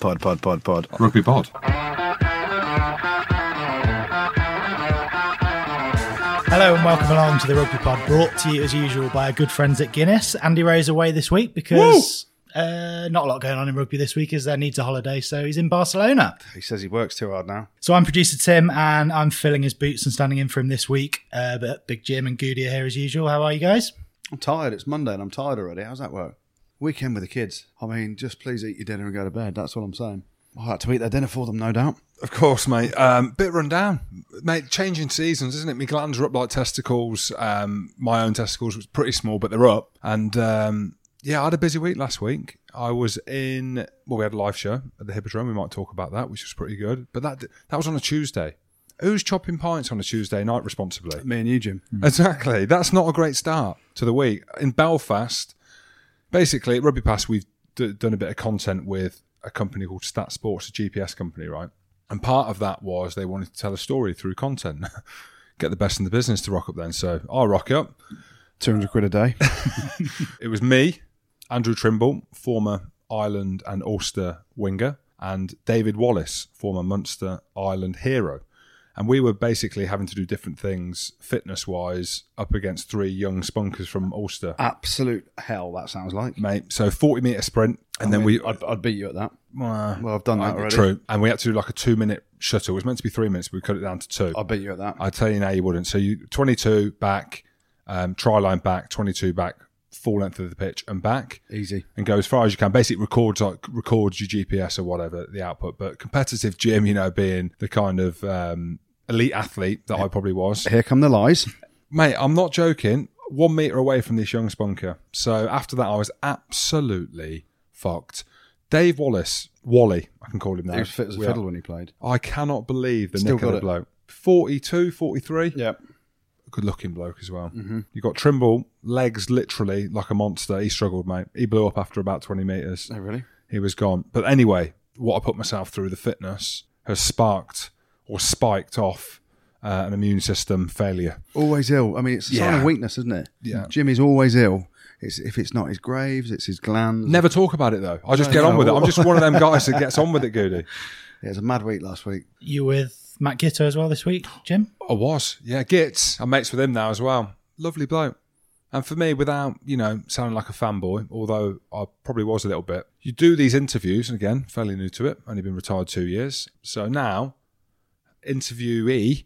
Pod, pod, pod, pod. Rugby pod. Hello and welcome along to the Rugby Pod, brought to you as usual by our good friends at Guinness. Andy Ray's away this week because uh, not a lot going on in rugby this week as there needs a holiday, so he's in Barcelona. He says he works too hard now. So I'm producer Tim and I'm filling his boots and standing in for him this week. Uh, but Big Jim and Goodey are here as usual. How are you guys? I'm tired. It's Monday and I'm tired already. How's that work? Weekend with the kids. I mean, just please eat your dinner and go to bed. That's what I'm saying. I like to eat their dinner for them, no doubt. Of course, mate. Um, bit run down, mate. Changing seasons, isn't it? My glands are up like testicles. Um, my own testicles was pretty small, but they're up. And um, yeah, I had a busy week last week. I was in. Well, we had a live show at the Hippodrome. We might talk about that, which was pretty good. But that that was on a Tuesday. Who's chopping pints on a Tuesday night responsibly? Me and you, Jim. Exactly. That's not a great start to the week. In Belfast, basically, at Rugby Pass, we've d- done a bit of content with a company called STATSports, a GPS company, right? And part of that was they wanted to tell a story through content, get the best in the business to rock up then. So I'll rock up. 200 quid a day. It was me, Andrew Trimble, former Ireland and Ulster winger, and David Wallace, former Munster Ireland hero. And we were basically having to do different things fitness wise up against three young spunkers from Ulster. Absolute hell, that sounds like. mate. So 40 metre sprint, and I then mean, we. I'd, I'd beat you at that. Uh, Well, I've done that uh, already. True. And we had to do like a two minute shuttle. It was meant to be three minutes, but we cut it down to two. I'd beat you at that. I tell you now, you wouldn't. So you 22 back, um, try line back, 22 back, full length of the pitch and back, Easy. and go as far as you can. Basically, records like records your GPS or whatever the output. But competitive gym, you know, being the kind of um, elite athlete that I probably was, Here come the lies. mate. I'm not joking. One meter away from this young spunker. So after that, I was absolutely fucked. Dave Wallace, Wally, I can call him now. He was fit as a We fiddle are- when he played. I cannot believe the Still nick of the bloke. 42, 43 Yeah. Good looking bloke as well. Mm-hmm. You got Trimble, legs literally like a monster. He struggled, mate. He blew up after about 20 metres. Oh, really? He was gone. But anyway, what I put myself through, the fitness, has sparked or spiked off uh, an immune system failure. Always ill. I mean, it's a sign of weakness, isn't it? Yeah. Jimmy's always ill. It's, if it's not his graves, it's his glands. Never talk about it though. I just No, get on with it. I'm just one of them guys that gets on with it, Goodey. Yeah, it was a mad week last week. You with Matt Giteau as well this week, Jim? I was. Yeah, Gits. I'm mates with him now as well. Lovely bloke. And for me, without, you know, sounding like a fanboy, although I probably was a little bit, you do these interviews, and again, fairly new to it, only been retired two years. So now, interviewee,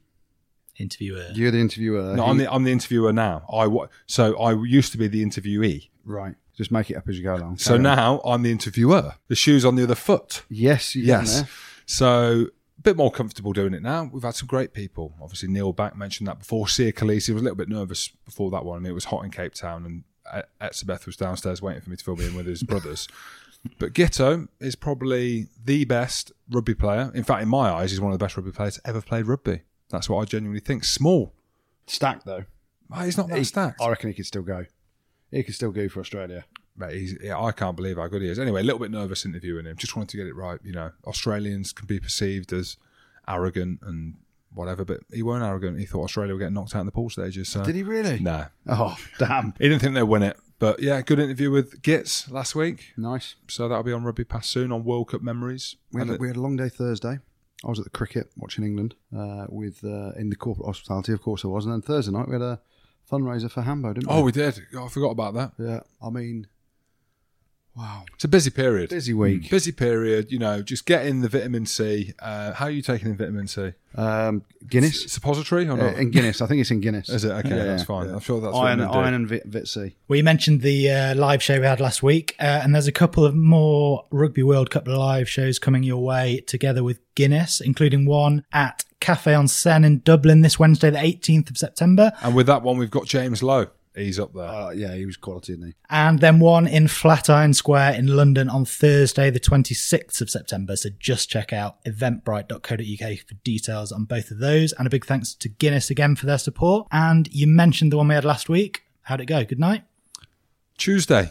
Interviewer. You're the interviewer. no, I'm the, I'm the interviewer now. I wa- So I used to be the interviewee. right. Just make it up as you go along. So Carry on. now I'm the interviewer. The shoe's on the other foot. yes, you're Yes. there. So a bit more comfortable doing it now. We've had some great people. Obviously, Neil Back mentioned that before. Siya Kolisi was a little bit nervous before that one. I mean, it was hot in Cape Town, and Etzebeth was downstairs waiting for me to fill me in with his brothers. But Gitto is probably the best rugby player. In fact, in my eyes, he's one of the best rugby players ever played rugby. That's what I genuinely think. Small. Stacked though. He's not that He- stacked. I reckon he could still go. He could still go for Australia. Mate, he's, yeah, I can't believe how good he is. Anyway, a little bit nervous interviewing him. Just wanted to get it right. You know, Australians can be perceived as arrogant and whatever, but he weren't arrogant. He thought Australia were getting knocked out in the pool stages. So Did he really? Nah, Oh, damn. he didn't think they'd win it. But yeah, good interview with Gits last week. Nice. So that'll be on Rugby Pass soon on World Cup memories. We had, a, we had a long day Thursday. I was at the cricket watching England uh, with uh, in the corporate hospitality, of course I was. And then Thursday night we had a fundraiser for Hambo, didn't we? oh, we did. Oh, I forgot about that. yeah. I mean, wow, It's a busy period. busy week. Busy period. You know, just get in the vitamin C. Uh, how are you taking in vitamin C? Um, Guinness Suppository or uh, in Guinness. I think it's in Guinness. Is it okay? Yeah, that's fine. yeah. I'm sure that's iron, what iron and Vit, Vit C. We mentioned the uh, live show we had last week, uh, and there's a couple of more Rugby World Cup live shows coming your way together with Guinness, including one at Cafe on Seine in Dublin this Wednesday, the 18th of September, And with that one, we've got James Lowe. He's up there. Uh, yeah, he was quality, didn't he? and then one in Flatiron Square in London on Thursday, the 26th of September. So just check out eventbrite.co.uk for details on both of those. And a big thanks to Guinness again for their support. And you mentioned the one we had last week. How'd it go? Good night. Tuesday,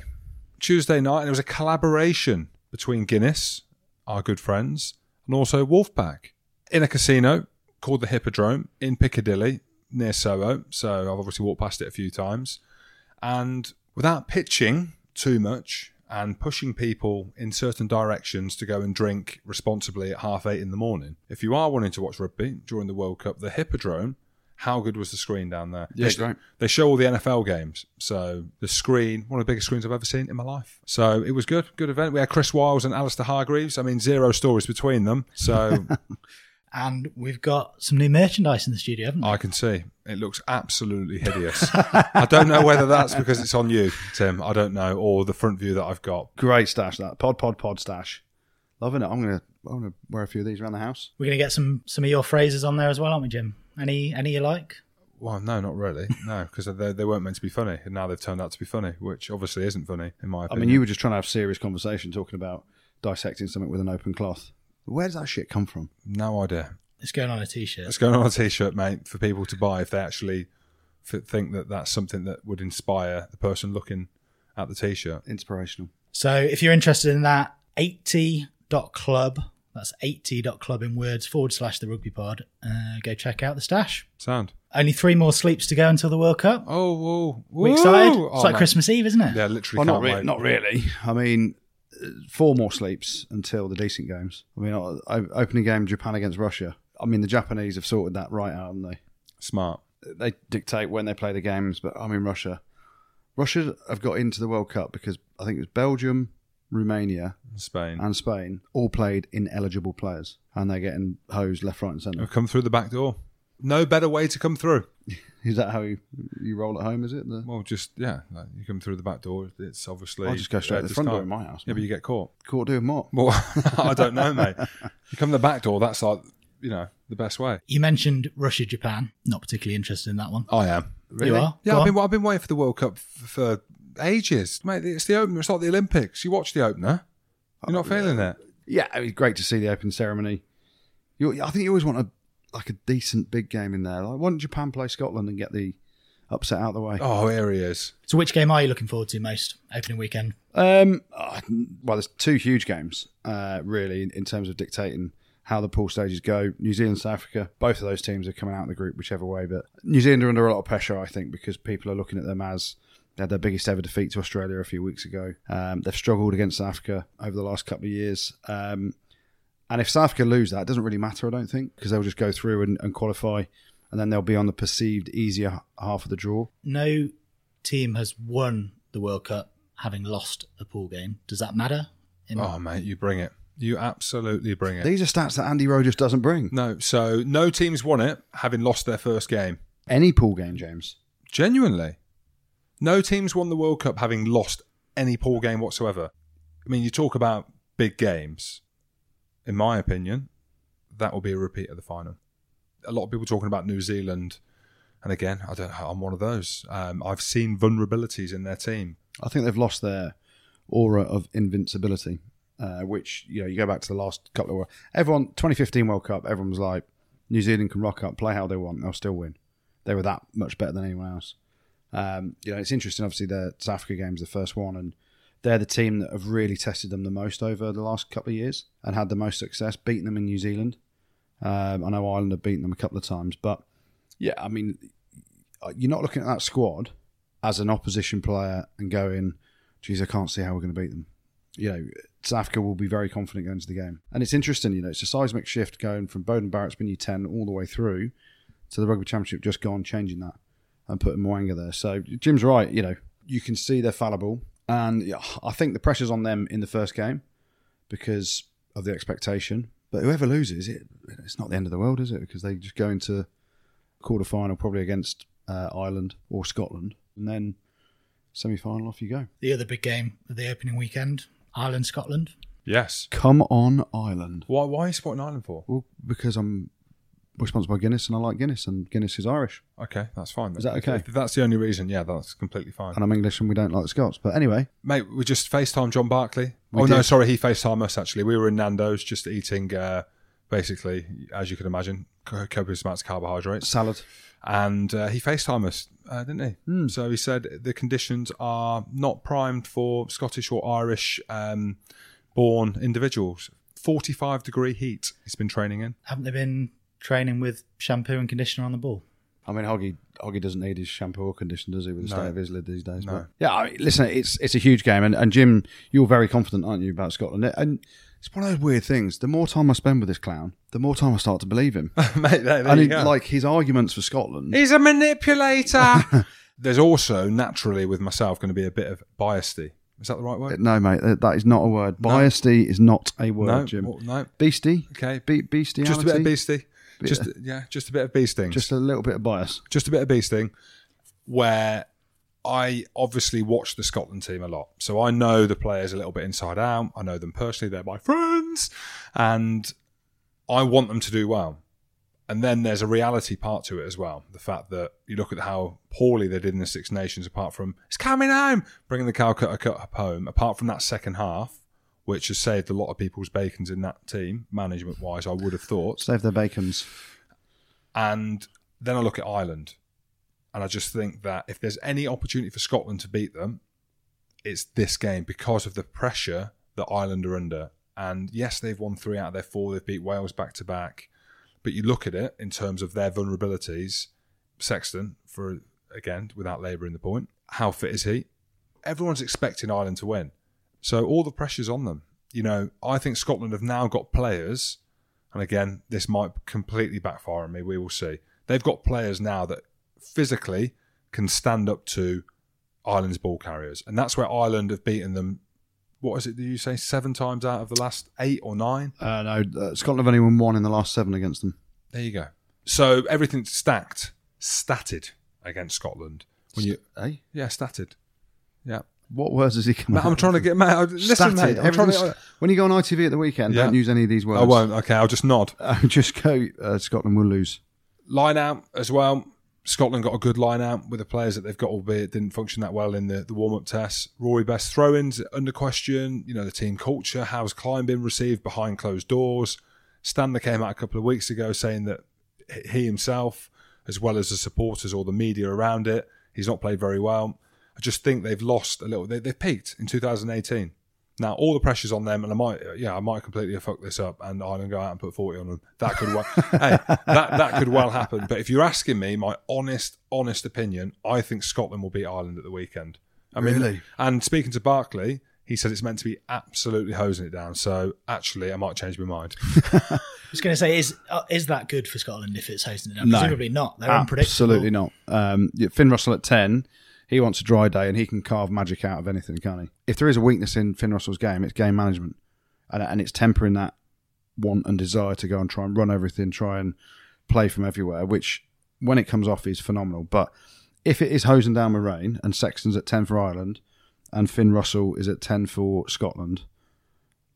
Tuesday night, and it was a collaboration between Guinness, our good friends, and also Wolfpack in a casino called the Hippodrome in Piccadilly near Soho. So I've obviously walked past it a few times, and without pitching too much and pushing people in certain directions to go and drink responsibly at half eight in the morning. If you are wanting to watch rugby during the World Cup, the Hippodrome, how good was the screen down there? Yeah, they, great. They show all the NFL games. So the screen, one of the biggest screens I've ever seen in my life. So it was good, good event. We had Chris Wyles and Alistair Hargreaves. I mean, zero stories between them. So And we've got some new merchandise in the studio, haven't we? I can see it looks absolutely hideous. I don't know whether that's because it's on you, Tim. I don't know, or the front view that I've got. Great stash that pod pod pod stash. Loving it. I'm gonna I'm gonna wear a few of these around the house. We're going to get some some of your phrases on there as well, aren't we, Jim? Any any you like? Well, no, not really. No, because they, they weren't meant to be funny, and now they've turned out to be funny, which obviously isn't funny in my opinion. I mean, you were just trying to have serious conversation talking about dissecting something with an open cloth. Where does that shit come from? no idea. It's going on a t-shirt. It's going on a t-shirt, mate, for people to buy if they actually f- think that that's something that would inspire the person looking at the t-shirt. Inspirational. So if you're interested in that, 80.club, that's 80.club in words forward slash the rugby pod, uh, go check out the stash. Sound? Only three more sleeps to go until the World Cup. Oh, whoa, We excited? It's Oh, like man. Christmas Eve, isn't it? Yeah, literally Well, can't not, re- wait. not really. I mean, four more sleeps until the decent games. I mean, opening game Japan against Russia. I mean, the Japanese have sorted that right out, haven't they? Smart. They dictate when they play the games, but I mean, Russia. Russia have got into the World Cup because I think it was Belgium, Romania, Spain. and Spain all played ineligible players, and they're getting hosed left, right, and centre. Come through the back door. No better way to come through. Is that how you, you roll at home? Is it? The, Well, just yeah, like, you come through the back door. It's obviously. I'll just go straight uh, to the front door start. in my house. Yeah, but you get caught. Caught doing what? Well, I don't know, mate. You come the back door. That's like you know the best way. You mentioned Russia, Japan. Not particularly interested in that one. I am. You are? Yeah, Go I've on. been, I've been waiting for the World Cup f- for ages, mate. It's the opener. It's like the Olympics. You watch the opener. You're not feeling it. Yeah, it was great to see the open ceremony. You, I think you always want a like a decent big game in there. Like, why don't Japan play Scotland and get the upset out of the way? Oh, here he is. So which game are you looking forward to most opening weekend? Um, well, there's two huge games, uh, really, in, in terms of dictating how the pool stages go. New Zealand, South Africa, both of those teams are coming out of the group, whichever way. But New Zealand are under a lot of pressure, I think, because people are looking at them as they had their biggest ever defeat to Australia a few weeks ago. Um, they've struggled against South Africa over the last couple of years. Um, and if South Africa lose that, it doesn't really matter, I don't think, because they'll just go through and, and qualify, and then they'll be on the perceived easier half of the draw. No team has won the World Cup having lost a pool game. Does that matter? In- Oh, mate, you bring it. You absolutely bring it. These are stats that Andy Rowe just doesn't bring. No, so no teams won it having lost their first game. Any pool game, James. Genuinely. No teams won the World Cup having lost any pool game whatsoever. I mean, you talk about big games. In my opinion, that will be a repeat of the final. A lot of people talking about New Zealand, and again, I don't. I'm one of those. Um, I've seen vulnerabilities in their team. I think they've lost their aura of invincibility, uh, which you know you go back to the last couple of everyone 2015 World Cup. Everyone was like, New Zealand can rock up, play how they want, they'll still win. They were that much better than anyone else. Um, you know, it's interesting. Obviously, the South Africa game's the first one, and they're the team that have really tested them the most over the last couple of years and had the most success, beating them in New Zealand. Um, I know Ireland have beaten them a couple of times, but yeah, I mean, you're not looking at that squad as an opposition player and going, geez, I can't see how we're going to beat them. You know, South Africa will be very confident going into the game. And it's interesting, you know, it's a seismic shift going from Beauden Barrett's been U10 all the way through to the Rugby Championship just gone, changing that and putting Mo'unga there. So Jim's right, you know, you can see they're fallible. And yeah, I think the pressure's on them in the first game because of the expectation. But whoever loses, it it's not the end of the world, is it? Because they just go into quarter final probably against uh, Ireland or Scotland, and then semi final off you go. The other big game of the opening weekend, Ireland, Scotland. Yes. Come on, Ireland. Why? Why are you supporting Ireland for? Well, because I'm we're sponsored by Guinness, and I like Guinness, and Guinness is Irish, Okay, that's fine. Is that okay? If that's the only reason, yeah, that's completely fine. and I'm English, and we don't like the Scots. But anyway, Mate, we just FaceTime John Barclay. We oh, no, sorry, he FaceTime us, actually. We were in Nando's just eating, uh, basically, as you can imagine, copious amounts of carbohydrates. salad. And uh, he FaceTime us, uh, didn't he? Hmm. So he said the conditions are not primed for Scottish or Irish um, born individuals. 45 degree heat he's been training in. Haven't they been training with shampoo and conditioner on the ball? I mean, Hoggy, Hoggy doesn't need his shampoo or conditioner, does he, with the No. state of his lid these days? No. But yeah, I mean, listen, it's it's a huge game, and, and Jim, you're very confident, aren't you, about Scotland? And it's one of those weird things. The more time I spend with this clown, the more time I start to believe him. Mate, there, there and you he, go. like his arguments for Scotland. He's a manipulator. There's also naturally with myself going to be a bit of biasty. Is that the right word? No, mate, that, that is not a word. Biasty is not a word, no, Jim. well, no. Beastie, Okay, Be- bestiality, just a bit of beastie. Just yeah, just a bit of beasting. just a little bit of bias. just a bit of beasting, where I obviously watch the Scotland team a lot, so I know the players a little bit inside out. I know them personally; they're my friends, and I want them to do well. And then there's a reality part to it as well. The fact that you look at how poorly they did in the Six Nations, apart from it's coming home, bringing the Calcutta Cup home. Apart from that second half, which has saved a lot of people's bacons in that team, management wise, I would have thought. Save their bacons. And then I look at Ireland, and I just think that if there's any opportunity for Scotland to beat them, it's this game because of the pressure that Ireland are under. And yes, they've won three out of their four. They've beat Wales back to back. But you look at it in terms of their vulnerabilities. Sexton, for again, without labouring the point, how fit is he? Everyone's expecting Ireland to win. So all the pressure's on them. You know, I think Scotland have now got players and again, this might completely backfire on me. We will see. They've got players now that physically can stand up to Ireland's ball carriers, and that's where Ireland have beaten them. What is it? Did you say seven times out of the last eight or nine? Uh, no, uh, Scotland have only won one in the last seven against them. There you go. So everything's stacked, statted against Scotland. When you, Eh? yeah, statted. Yeah, What words has he come Mate, out I'm trying to get. I- Listen, mate. I'm trying to. when you go on ITV at the weekend, Yeah. don't use any of these words. I won't. Okay, I'll just nod. Uh, just go. Uh, Scotland will lose. line out as well. Scotland got a good line out with the players that they've got, albeit didn't function that well in the, the warm up test. Rory Best throw ins under question. You know, the team culture. How's Kleyn been received behind closed doors? Stanley came out a couple of weeks ago saying that he himself, as well as the supporters or the media around it, he's not played very well. I just think they've lost a little. They, they've peaked in 2018. Now all the pressure's on them, and I might, yeah, I might completely fuck this up, and Ireland go out and put forty on them. That could well, hey, that that could well happen. But if you're asking me, my honest, honest opinion, I think Scotland will beat Ireland at the weekend. I mean, Really? And speaking to Barclay, he said it's meant to be absolutely hosing it down. So actually, I might change my mind. I was going to say, is uh, is that good for Scotland if it's hosing it? down? No. Presumably not. They're unpredictable. Absolutely not. Um, Finn Russell at 10, he wants a dry day and he can carve magic out of anything, can't he? If there is a weakness in Finn Russell's game, it's game management. And, and it's tempering that want and desire to go and try and run everything, try and play from everywhere, which when it comes off is phenomenal. But if it is hosing down with rain and Sexton's at 10 for Ireland and Finn Russell is at 10 for Scotland,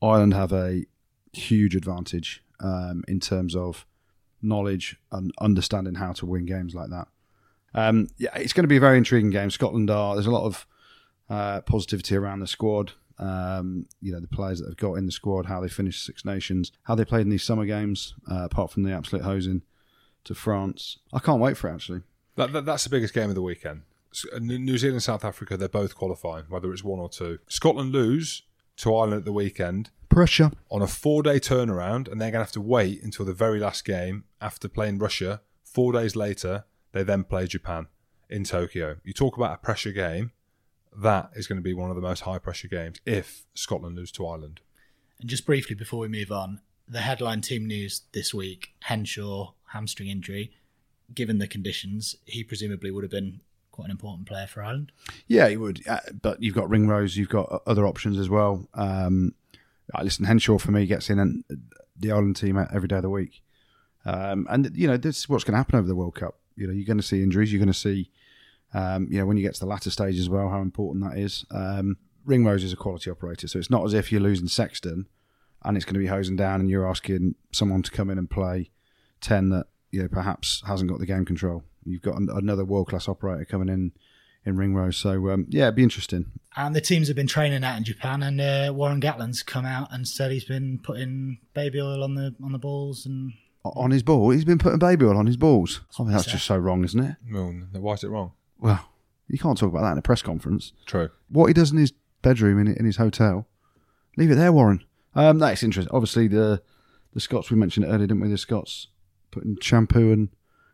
Ireland have a huge advantage um, in terms of knowledge and understanding how to win games like that. Um, yeah, it's going to be a very intriguing game. Scotland are there's a lot of uh, positivity around the squad. Um, you know the players that they've got in the squad, how they finished Six Nations, how they played in these summer games. Uh, apart from the absolute hosing to France, I can't wait for it. Actually, That, that, that's the biggest game of the weekend. Uh, New New Zealand, South Africa, they're both qualifying, whether it's one or two. Scotland lose to Ireland at the weekend pressure. on a four day turnaround, and they're going to have to wait until the very last game after playing Russia. Four days later, they then play Japan in Tokyo. You talk about a pressure game, that is going to be one of the most high pressure games if Scotland lose to Ireland. And just briefly before we move on, the headline team news this week: Henshaw hamstring injury. Given the conditions, he presumably would have been quite an important player for Ireland. Yeah, he would. Uh, but you've got Ringrose, you've got other options as well. Um, uh, listen, Henshaw for me gets in and the Ireland team every day of the week. Um, and you know this is what's going to happen over the World Cup. You know you're going to see injuries. You're going to see, um, you know, when you get to the latter stage as well, how important that is. Um, Ringrose is a quality operator, so it's not as if you're losing Sexton and it's going to be hosing down and you're asking someone to come in and play ten that you know perhaps hasn't got the game control. You've got an- another world class operator coming in in Ringrose, so um, yeah, it'd be interesting. And the teams have been training out in Japan, and uh, Warren Gatland's come out and said he's been putting baby oil on the on the balls, and on his ball. He's been putting baby oil on his balls. I mean, that's just so wrong, isn't it? Well, why is it wrong? Well, you can't talk about that in a press conference. True. What he does in his bedroom in, in his hotel, leave it there, Warren. Um, that's interesting. Obviously, the the Scots we mentioned it earlier, didn't we? The Scots putting shampoo and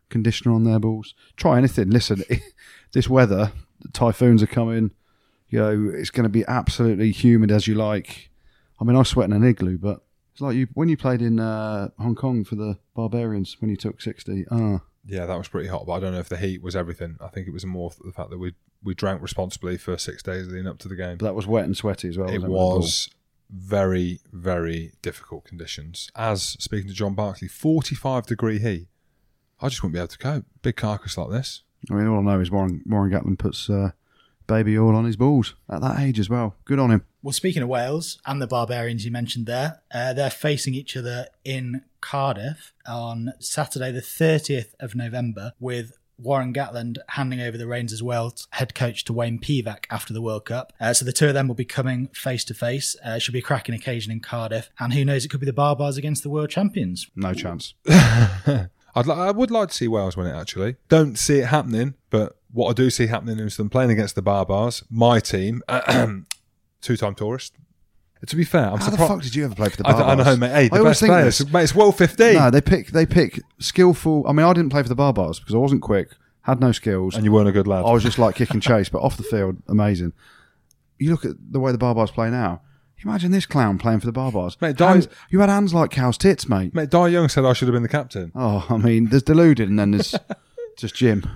conditioner on their balls. Try anything. Listen, this weather, typhoons are coming. You know, it's going to be absolutely humid as you like. I mean, I sweat in an igloo, but it's like you when you played in uh, Hong Kong for the Barbarians when you took sixty. Ah, Yeah, that was pretty hot, but I don't know if the heat was everything. I think it was more the fact that we we drank responsibly for six days leading up to the game. but that was wet and sweaty as well. it wasn't with the ball? was very, very difficult conditions. As speaking to John Barclay, 45 degree heat. I just wouldn't be able to cope. Big carcass like this. I mean, all I know is Warren Warren Gatland puts uh, baby all on his balls at that age as well. Good on him. Well, speaking of Wales and the Barbarians you mentioned there, uh, they're facing each other in Cardiff on Saturday, the 30th of November, with Warren Gatland handing over the reins as well, to head coach to Wayne Pivac after the World Cup. Uh, so the two of them will be coming face to face. Uh, It should be a cracking occasion in Cardiff. And who knows, it could be the Barbars against the world champions. No chance. I'd li- I would like to see Wales win it, actually. Don't see it happening, but what I do see happening is them playing against the Barbars, my team, two time tourist. To be fair, I'm How the fuck did you ever play for the I, Barbars? I know, mate. Hey, the I always best think players. this. Mate, it's World 15. No, they pick they pick skillful. I mean, I didn't play for the Barbars because I wasn't quick, had no skills. and you weren't a good lad. I was just like kick and chase, but off the field, amazing. You look at the way the Barbars play now. Imagine this clown playing for the Barbars. Mate, Di- Hands- you had hands like cow's tits, mate. Mate, Dai Young said I should have been the captain. Oh, I mean, there's deluded, and then there's just Jim.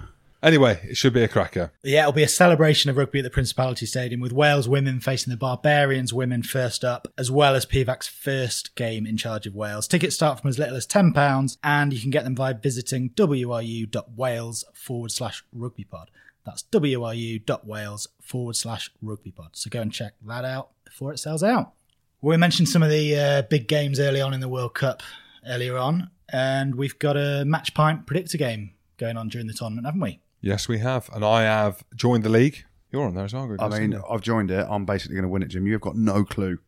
Anyway, it should be a cracker. Yeah, it'll be a celebration of rugby at the Principality Stadium with Wales women facing the Barbarians women first up, as well as Pivac's first game in charge of Wales. Tickets start from as little as £10 and you can get them by visiting wru.wales forward slash rugbypod. That's wru.wales forward slash rugbypod. So go and check that out before it sells out. We mentioned some of the uh, big games early on in the World Cup earlier on, and we've got a match point predictor game going on during the tournament, haven't we? Yes, we have. And I have joined the league. You're on there as well, Greg, I mean, it? I've joined it. I'm basically going to win it, Jim. You've got no clue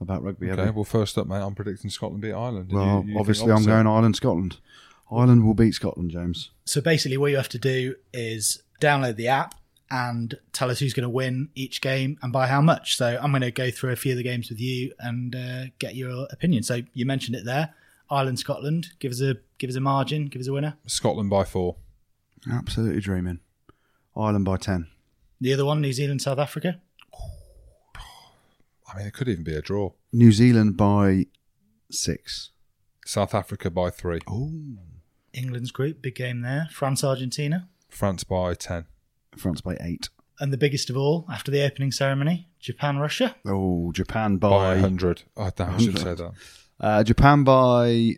about rugby. Okay, well, first up, mate, I'm predicting Scotland beat Ireland. And Well, you- you obviously, I'm going Ireland, Scotland. Ireland will beat Scotland, James. So basically, what you have to do is download the app and tell us who's going to win each game and by how much. So I'm going to go through a few of the games with you and uh, get your opinion. So you mentioned it there, Ireland, Scotland. Give us a give us a margin. Give us a winner. Scotland by four. Absolutely dreaming. Ireland by 10. The other one, New Zealand, South Africa. I mean, it could even be a draw. New Zealand by 6. South Africa by three. Oh. England's group, big game there. France, Argentina, France by 10. France by 8. and the biggest of all after the opening ceremony, Japan, Russia. Oh, Japan By by. 100. Oh, damn, I should say that. Uh, Japan by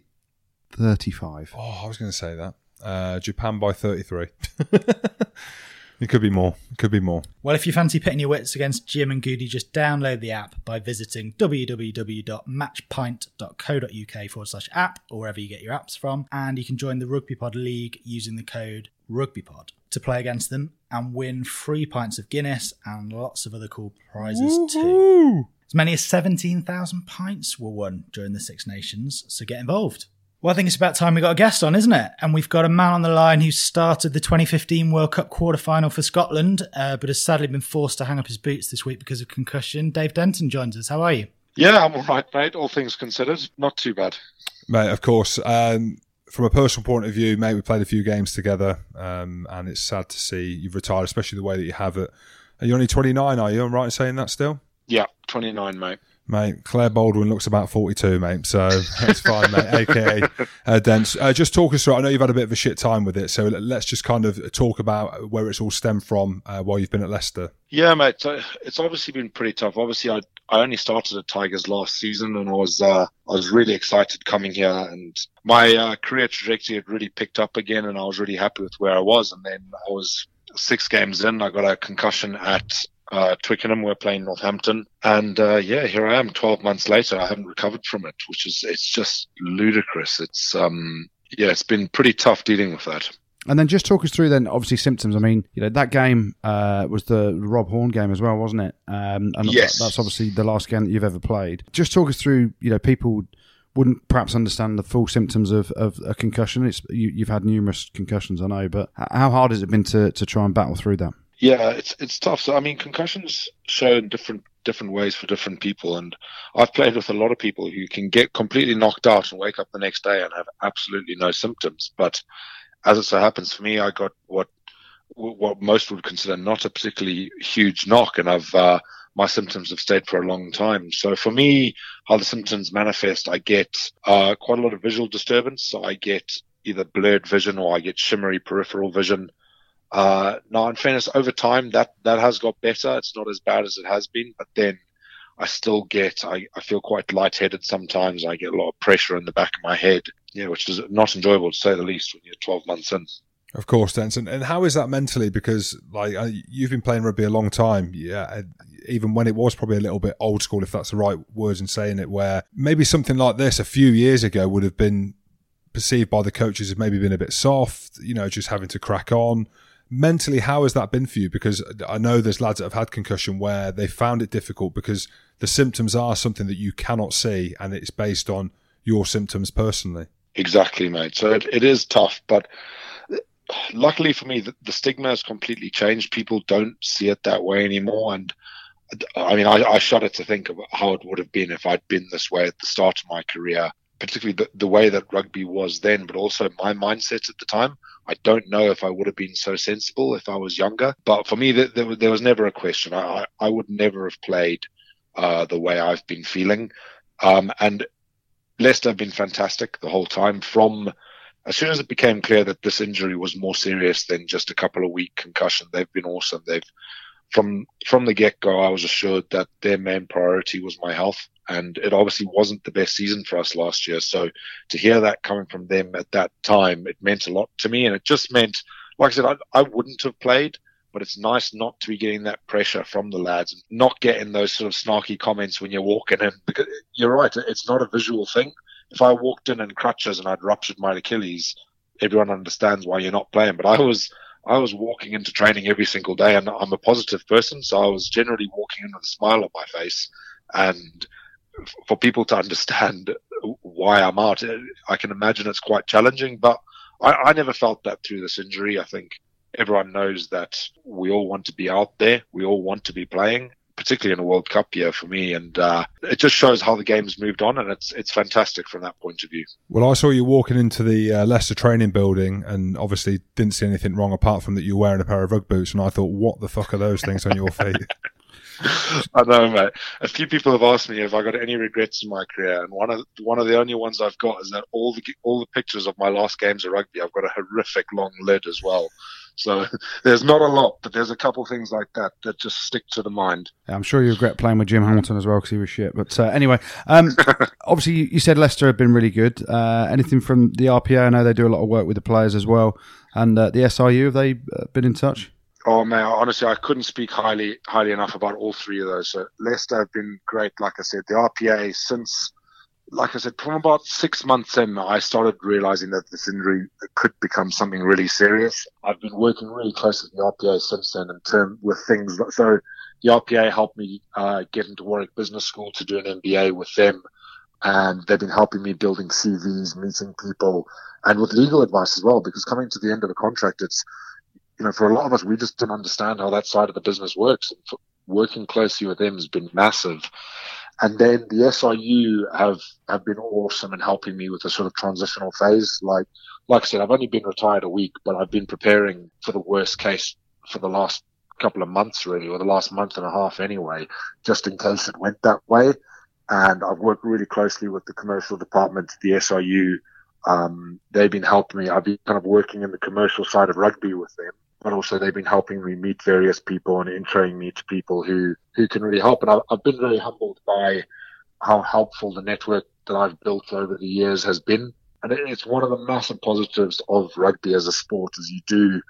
35. Oh, I was going to say that. Uh, Japan by 33. it could be more. It could be more. Well, if you fancy pitting your wits against Jim and Goodey, just download the app by visiting www.matchpint.co.uk forward slash app or wherever you get your apps from. And you can join the Rugby Pod League using the code RugbyPod to play against them and win free pints of Guinness and lots of other cool prizes too. As many as 17,000 pints were won during the Six Nations, so get involved. Well, I think it's about time we got a guest on, isn't it? And we've got a man on the line who started the 2015 World Cup quarter-final for Scotland, uh, but has sadly been forced to hang up his boots this week because of concussion. Dave Denton joins us. How are you? Yeah, I'm all right, mate. All things considered, not too bad. Mate, of course. Um, from a personal point of view, mate, we played a few games together, um, and it's sad to see you've retired, especially the way that you have it. Are you only 29, are you? I'm right in saying that still? Yeah, 29, mate. Mate, Claire Baldwin looks about 42, mate, so that's fine, mate, aka uh, Dents. Uh, just talk us through, I know you've had a bit of a shit time with it, so let- let's just kind of talk about where it's all stemmed from uh, while you've been at Leicester. Yeah, mate. So it's obviously been pretty tough. Obviously, I I only started at Tigers last season, and I was uh, I was really excited coming here, and my uh, career trajectory had really picked up again, and I was really happy with where I was. And then I was six games in, I got a concussion at uh, Twickenham. We're playing Northampton, and uh, yeah, here I am. Twelve months later, I haven't recovered from it, which is it's just ludicrous. It's um yeah, it's been pretty tough dealing with that. And then just talk us through then, obviously, symptoms. I mean, you know, that game uh, was the Rob Horne game as well, wasn't it? Um, and Yes. that's obviously the last game that you've ever played. Just talk us through, you know, people wouldn't perhaps understand the full symptoms of, of a concussion. It's you, You've had numerous concussions, I know, but how hard has it been to, to try and battle through that? Yeah, it's it's tough. So I mean, concussions show in different different ways for different people, and I've played with a lot of people who can get completely knocked out and wake up the next day and have absolutely no symptoms. But as it so happens for me, I got what what most would consider not a particularly huge knock, and I've uh, my symptoms have stayed for a long time. So for me, how the symptoms manifest, I get uh, quite a lot of visual disturbance. So I get either blurred vision or I get shimmery peripheral vision. Uh, now, in fairness, over time that that has got better. It's not as bad as it has been, but then I still get I, I feel quite lightheaded sometimes. I get a lot of pressure in the back of my head, yeah, which is not enjoyable to say the least when you're 12 months in. Of course, Denson. And how is that mentally? Because like you've been playing rugby a long time, yeah. Even when it was probably a little bit old school, if that's the right words in saying it, where maybe something like this a few years ago would have been perceived by the coaches as maybe been a bit soft, you know, just having to crack on. Mentally, how has that been for you? Because I know there's lads that have had concussion where they found it difficult because the symptoms are something that you cannot see and it's based on your symptoms personally. Exactly, mate. So it, it is tough, but luckily for me, the, the, stigma has completely changed. People don't see it that way anymore. And I mean, I, I shudder to think of how it would have been if I'd been this way at the start of my career, particularly the, the way that rugby was then, but also my mindset at the time. I don't know if I would have been so sensible if I was younger. But for me, there, there, was never a question. I, I would never have played uh, the way I've been feeling. Um, and Leicester have been fantastic the whole time from as soon as it became clear that this injury was more serious than just a couple of week concussion, they've been awesome. They've from from the get go, I was assured that their main priority was my health, and it obviously wasn't the best season for us last year. So to hear that coming from them at that time, it meant a lot to me, and it just meant, like I said, I, I wouldn't have played. But it's nice not to be getting that pressure from the lads not getting those sort of snarky comments when you're walking in. Because you're right, it's not a visual thing if I walked in in crutches and I'd ruptured my Achilles, everyone understands why you're not playing. But I was I was walking into training every single day, and I'm a positive person, so I was generally walking in with a smile on my face. And for people to understand why I'm out, eh, I can imagine it's quite challenging. But I, I never felt that through this injury. I think everyone knows that we all want to be out there, we all want to be playing, particularly in a World Cup year for me. And uh, it just shows how the game's moved on, and it's it's fantastic from that point of view. Well, I saw you walking into the uh, Leicester training building, and obviously didn't see anything wrong apart from that you were wearing a pair of rug boots, and I thought, what the fuck are those things on your feet? I know, mate. A few people have asked me if I got any regrets in my career, and one of one of the only ones I've got is that all the all the pictures of my last games of rugby, I've got a horrific long lid as well. So there's not a lot, but there's a couple things like that that just stick to the mind. I'm sure you regret playing with Jim Hamilton as well because he was shit. But uh, anyway, um, obviously you, said Leicester have been really good. Uh, anything from the RPA? I know they do a lot of work with the players as well, and uh, the SRU have they uh, been in touch? Oh man, honestly, I couldn't speak highly highly enough about all three of those. So Leicester have been great. Like I said, the RPA since like I said, from about six months in, I started realizing that this injury could become something really serious. I've been working really close with the RPA since then in term with things. So the RPA helped me uh, get into Warwick Business School to do an MBA with them. And they've been helping me building CVs, meeting people, and with legal advice as well. Because coming to the end of a contract, it's you know, for a lot of us, we just don't understand how that side of the business works. Working closely with them has been massive. And then the SRU have, have been awesome in helping me with the sort of transitional phase. Like, like I said, I've only been retired a week, but I've been preparing for the worst case for the last couple of months really, or the last month and a half anyway, just in case it went that way. And I've worked really closely with the commercial department, the SRU. Um, they've been helping me. I've been kind of working in the commercial side of rugby with them but also they've been helping me meet various people and introing me to people who, who can really help. And I've, I've been very humbled by how helpful the network that I've built over the years has been. And it's one of the massive positives of rugby as a sport is you do,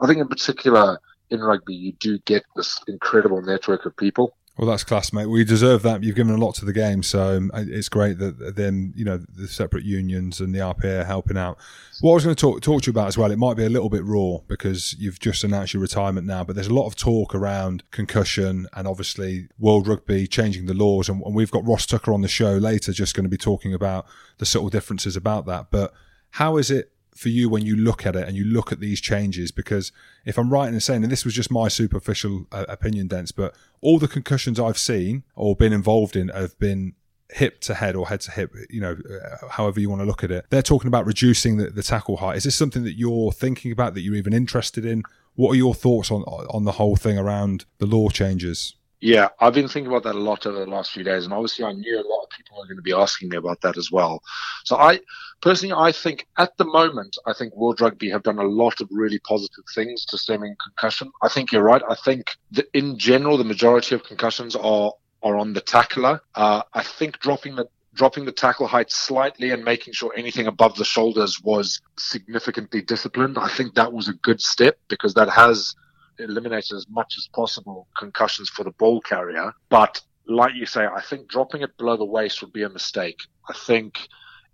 I think in particular in rugby, you do get this incredible network of people well, that's class, mate. We deserve that. You've given a lot to the game, so um, it's great that then you know the separate unions and the RPA are helping out. What I was going to talk talk to you about as well, it might be a little bit raw because you've just announced your retirement now, but there's a lot of talk around concussion and obviously World Rugby changing the laws, and, and we've got Ross Tucker on the show later, just going to be talking about the subtle differences about that. But how is it for you when you look at it and you look at these changes? Because if I'm right in saying, and this was just my superficial uh, opinion, Dents, but all the concussions I've seen or been involved in have been hip to head or head to hip, you know, uh, however you want to look at it. They're talking about reducing the, the tackle height. Is this something that you're thinking about, that you're even interested in? What are your thoughts on on the whole thing around the law changes? Yeah, I've been thinking about that a lot over the last few days, and obviously I knew a lot of people are going to be asking me about that as well. So I personally, I think at the moment, I think World Rugby have done a lot of really positive things to stemming concussion. I think you're right. I think that in general, the majority of concussions are are on the tackler. Uh, I think dropping the dropping the tackle height slightly and making sure anything above the shoulders was significantly disciplined. I think that was a good step because that has eliminated as much as possible concussions for the ball carrier. But like you say, I think dropping it below the waist would be a mistake. I think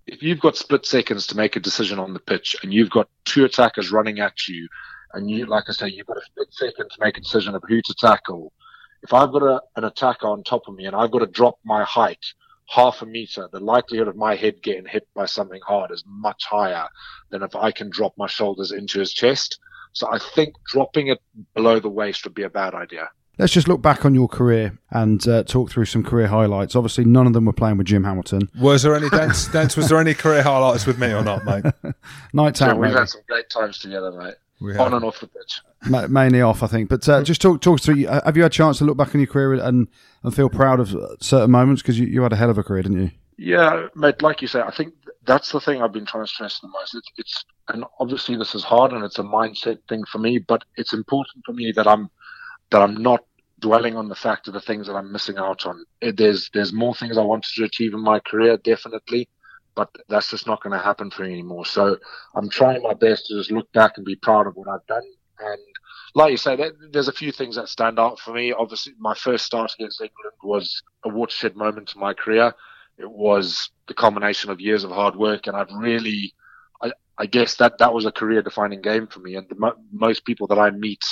if you've got split seconds to make a decision on the pitch and you've got two attackers running at you, and you, like I say, you've got a split second to make a decision of who to tackle. If I've got a, an attacker on top of me and I've got to drop my height half a meter, the likelihood of my head getting hit by something hard is much higher than if I can drop my shoulders into his chest. So I think dropping it below the waist would be a bad idea. Let's just look back on your career and uh, talk through some career highlights. Obviously, none of them were playing with Jim Hamilton. Was there any Dents? dance was there any career highlights with me or not, mate? Night out, So we've maybe. had some great times together, mate. We On have. and off the pitch. Ma- mainly off, I think. But uh, just talk talk through. uh, Have you had a chance to look back on your career and and feel proud of uh, certain moments because you, you had a hell of a career, didn't you? Yeah, mate. Like you say, I think that's the thing I've been trying to stress the most. It's, it's and obviously this is hard and it's a mindset thing for me, but it's important for me that I'm that I'm not dwelling on the fact of the things that I'm missing out on. Eh, There's there's more things I wanted to achieve in my career, definitely, but that's just not going to happen for me anymore. So I'm trying my best to just look back and be proud of what I've done. And like you say, there's a few things that stand out for me. Obviously, my first start against England was a watershed moment in my career. It was the combination of years of hard work, and I've really, I, guess that that was a career-defining game for me. And the, most people that I meet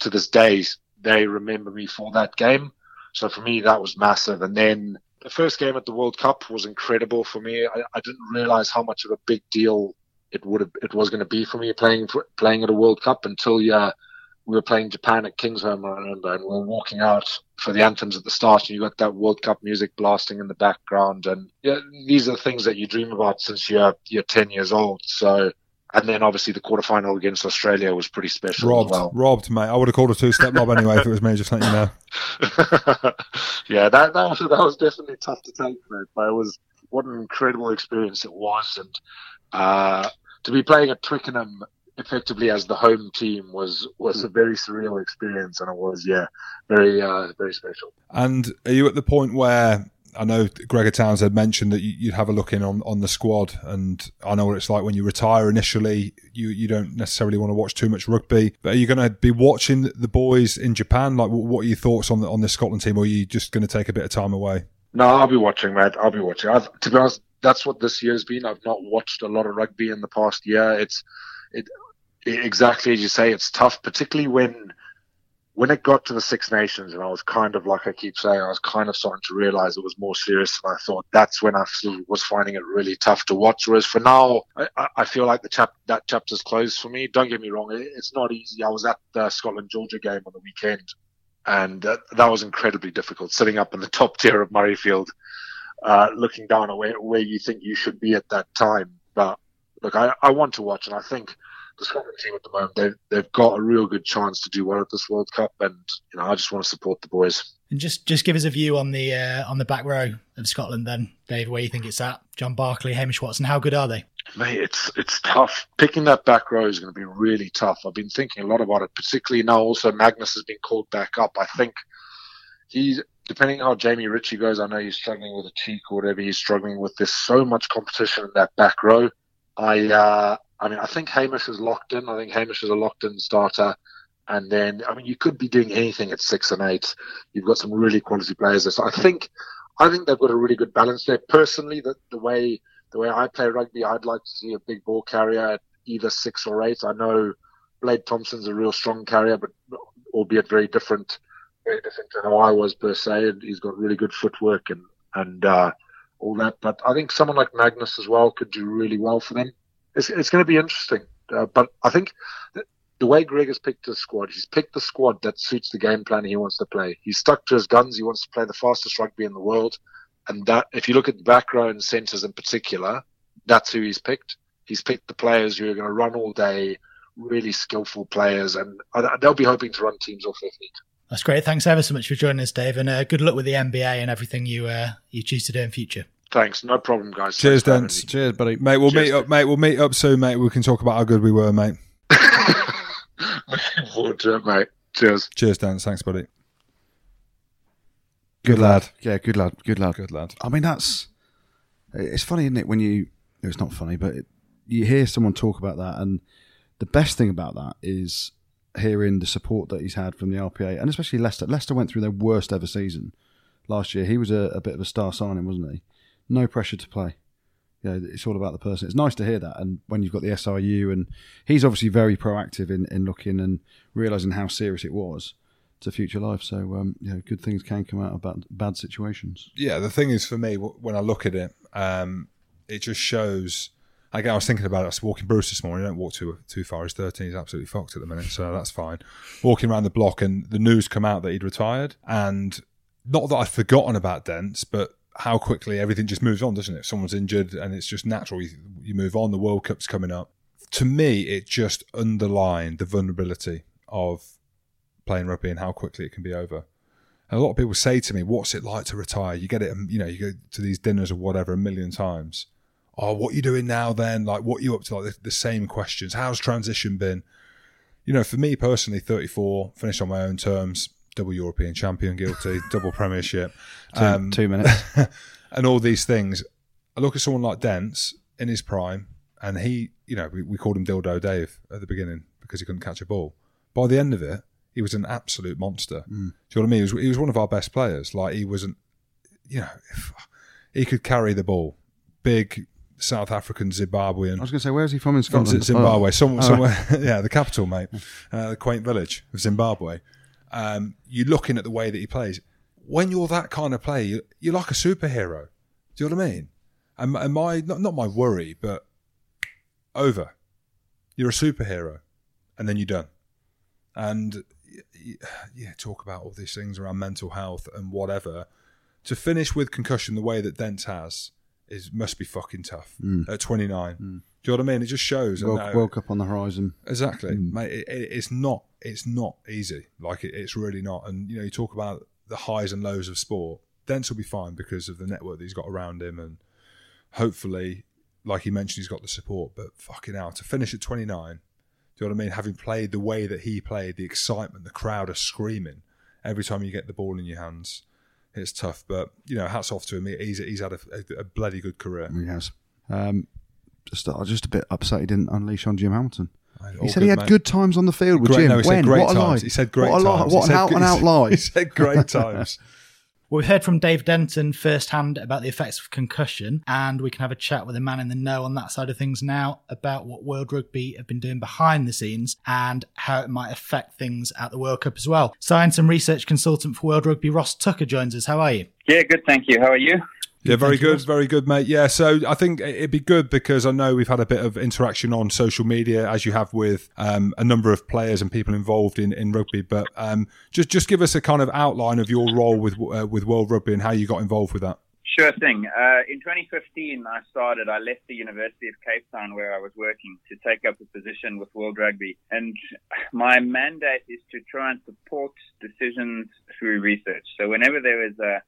to this day, they remember me for that game. So for me, that was massive. And then the first game at the World Cup was incredible for me. I, I didn't realize how much of a big deal it would have, it was going to be for me playing for, playing at a World Cup until yeah, we were playing Japan at Kingsholm, I remember, and we were walking out for the anthems at the start, and you got that World Cup music blasting in the background, and yeah, these are the things that you dream about since you're you're ten years old. So, and then obviously the quarterfinal against Australia was pretty special Robbed, as well. robbed, mate. I would have called a two-step lob anyway if it was me. Just letting you know. yeah, that that was that was definitely tough to take, mate. But it was what an incredible experience it was, and uh, to be playing at Twickenham effectively as the home team was was a very surreal experience, and it was yeah, very uh, very special. And are you at the point where I know Gregor Towns had mentioned that you- you'd have a look in on, on the squad, and I know what it's like when you retire initially. You you don't necessarily want to watch too much rugby, but are you going to be watching the boys in Japan? Like, what, what are your thoughts on the on the Scotland team, or are you just going to take a bit of time away? No, I'll be watching, mate. I'll be watching. I've, to be honest, that's what this year's been. I've not watched a lot of rugby in the past year. It's it, it exactly as you say. It's tough, particularly when when it got to the Six Nations, and I was kind of like I keep saying, I was kind of starting to realize it was more serious than I thought. That's when I was finding it really tough to watch. Whereas for now, I, I- feel like the chap that chapter's closed for me. Don't get me wrong, it's not easy. I was at the Scotland Georgia game on the weekend, and uh, that was incredibly difficult. Sitting up in the top tier of Murrayfield, uh, looking down at where, where you think you should be at that time. But look, I, I want to watch, and I think the Scotland team at the moment they've they've got a real good chance to do well at this World Cup, and you know I just want to support the boys. And just just give us a view on the uh, on the back row of Scotland, then, Dave. Where you think it's at? John Barclay, Hamish Watson. How good are they? Mate, it's it's tough. Picking that back row is going to be really tough. I've been thinking a lot about it, particularly now. Also, Magnus has been called back up. I think he's depending on how Jamie Ritchie goes. I know he's struggling with a cheek or whatever he's struggling with. There's so much competition in that back row. I uh, I mean, I think Hamish is locked in. I think Hamish is a locked in starter. And then, I mean, you could be doing anything at six and eight. You've got some really quality players there. So I think, I think they've got a really good balance there. Personally, the, the way the way I play rugby, I'd like to see a big ball carrier at either six or eight. I know Blade Thomson's a real strong carrier, but albeit very different, very different to how I was per se. And he's got really good footwork and and uh, all that. But I think someone like Magnus as well could do really well for them. It's it's going to be interesting. Uh, but I think the way Greg has picked his squad, he's picked the squad that suits the game plan he wants to play. He's stuck to his guns. He wants to play the fastest rugby in the world. And that, if you look at the back row and centres in particular, that's who he's picked. He's picked the players who are going to run all day, really skillful players, and they'll be hoping to run teams off their feet. That's great. Thanks ever so much for joining us, Dave, and uh, good luck with the MBA and everything you uh, you choose to do in fucure. Thanks, no problem, guys. Cheers, Dents. Cheers, buddy. Mate, we'll Cheers. meet up, mate. We'll meet up soon, mate. We can talk about how good we were, mate. Looking forward to it, mate. Cheers. Cheers, Dents. Thanks, buddy. Good, good lad. lad. Yeah, good lad. Good lad. Good lad. I mean, that's it's funny, isn't it? When you it's not funny, but it, you hear someone talk about that, and the best thing about that is hearing the support that he's had from the RPA, and especially Leicester. Leicester went through their worst ever season last year. He was a, a bit of a star signing, wasn't he? No pressure to play. Yeah, it's all about the person. It's nice to hear that, and when you've got the SRU, and he's obviously very proactive in, in looking and realizing how serious it was to future life. So, um, yeah, good things can come out of bad, bad situations. Yeah, the thing is for me, when I look at it, um, it just shows. Again, I was thinking about it. I was walking Bruce this morning. I don't walk too too far. He's 13. He's absolutely fucked at the minute, so that's fine. Walking around the block, and the news come out that he'd retired. And not that I'd forgotten about Dents, but how quickly everything just moves on, doesn't it? Someone's injured, and it's just natural. You, you move on. The World Cup's coming up. To me, it just underlined the vulnerability of playing rugby and how quickly it can be over. And a lot of people say to me, "What's it like to retire?" You get it, you know, you go to these dinners or whatever a million times. Oh, what are you doing now? Then, like, what are you up to? Like the, the same questions. How's transition been? You know, for me personally, 34, finished on my own terms, double European champion, guilty, double Premiership, two, um, two minutes, and all these things. I look at someone like Dents in his prime, and he, you know, we, we called him Dildo Dave at the beginning because he couldn't catch a ball. By the end of it, he was an absolute monster. Mm. Do you know what I mean? He was, he was one of our best players. Like he wasn't, you know, he could carry the ball. Big South African Zimbabwean. I was going to say, where's he from in Scotland? Zimbabwe, oh. Some, oh. somewhere. yeah, the capital, mate. Uh, the quaint village of Zimbabwe. Um, you're looking at the way that he plays. When you're that kind of player, you're, you're like a superhero. Do you know what I mean? And, and my not, not my worry, but over. You're a superhero, and then you're done. And yeah, talk about all these things around mental health and whatever. To finish with concussion the way that Dent has is must be fucking tough mm. at 29. Mm. Do you know what I mean? It just shows. World, World Cup on the horizon. Exactly, mm. mate. It, it, it's not. It's not easy. Like it, it's really not. And you know, you talk about the highs and lows of sport. Dent will be fine because of the network that he's got around him, and hopefully, like he mentioned, he's got the support. But fucking hell, to finish at 29 do you know what I mean? Having played the way that he played, the excitement, the crowd are screaming every time you get the ball in your hands. It's tough, but you know, hats off to him. He's he's had a, a, a bloody good career. He has. Um, just I was just a bit upset he didn't unleash on Jim Hamilton. He said good, he had mate. good times on the field with great, Jim. No, he when? Said great what times. He said great what times. What an out and out lie. He said great times. We've heard from Dave Denton firsthand about the effects of concussion, and we can have a chat with a man in the know on that side of things now about what World Rugby have been doing behind the scenes and how it might affect things at the World Cup as well. Science and research consultant for World Rugby, Ross Tucker, joins us. How are you? Yeah, good, thank you. How are you? Yeah, very good, very good, mate. Yeah, so I think it'd be good because I know we've had a bit of interaction on social media, as you have with um, a number of players and people involved in, in rugby. But um, just just give us a kind of outline of your role with uh, with World Rugby and how you got involved with that. Sure thing. Uh, in 2015, I started. I left the University of Cape Town where I was working to take up a position with World Rugby, and my mandate is to try and support decisions through research. So whenever there is a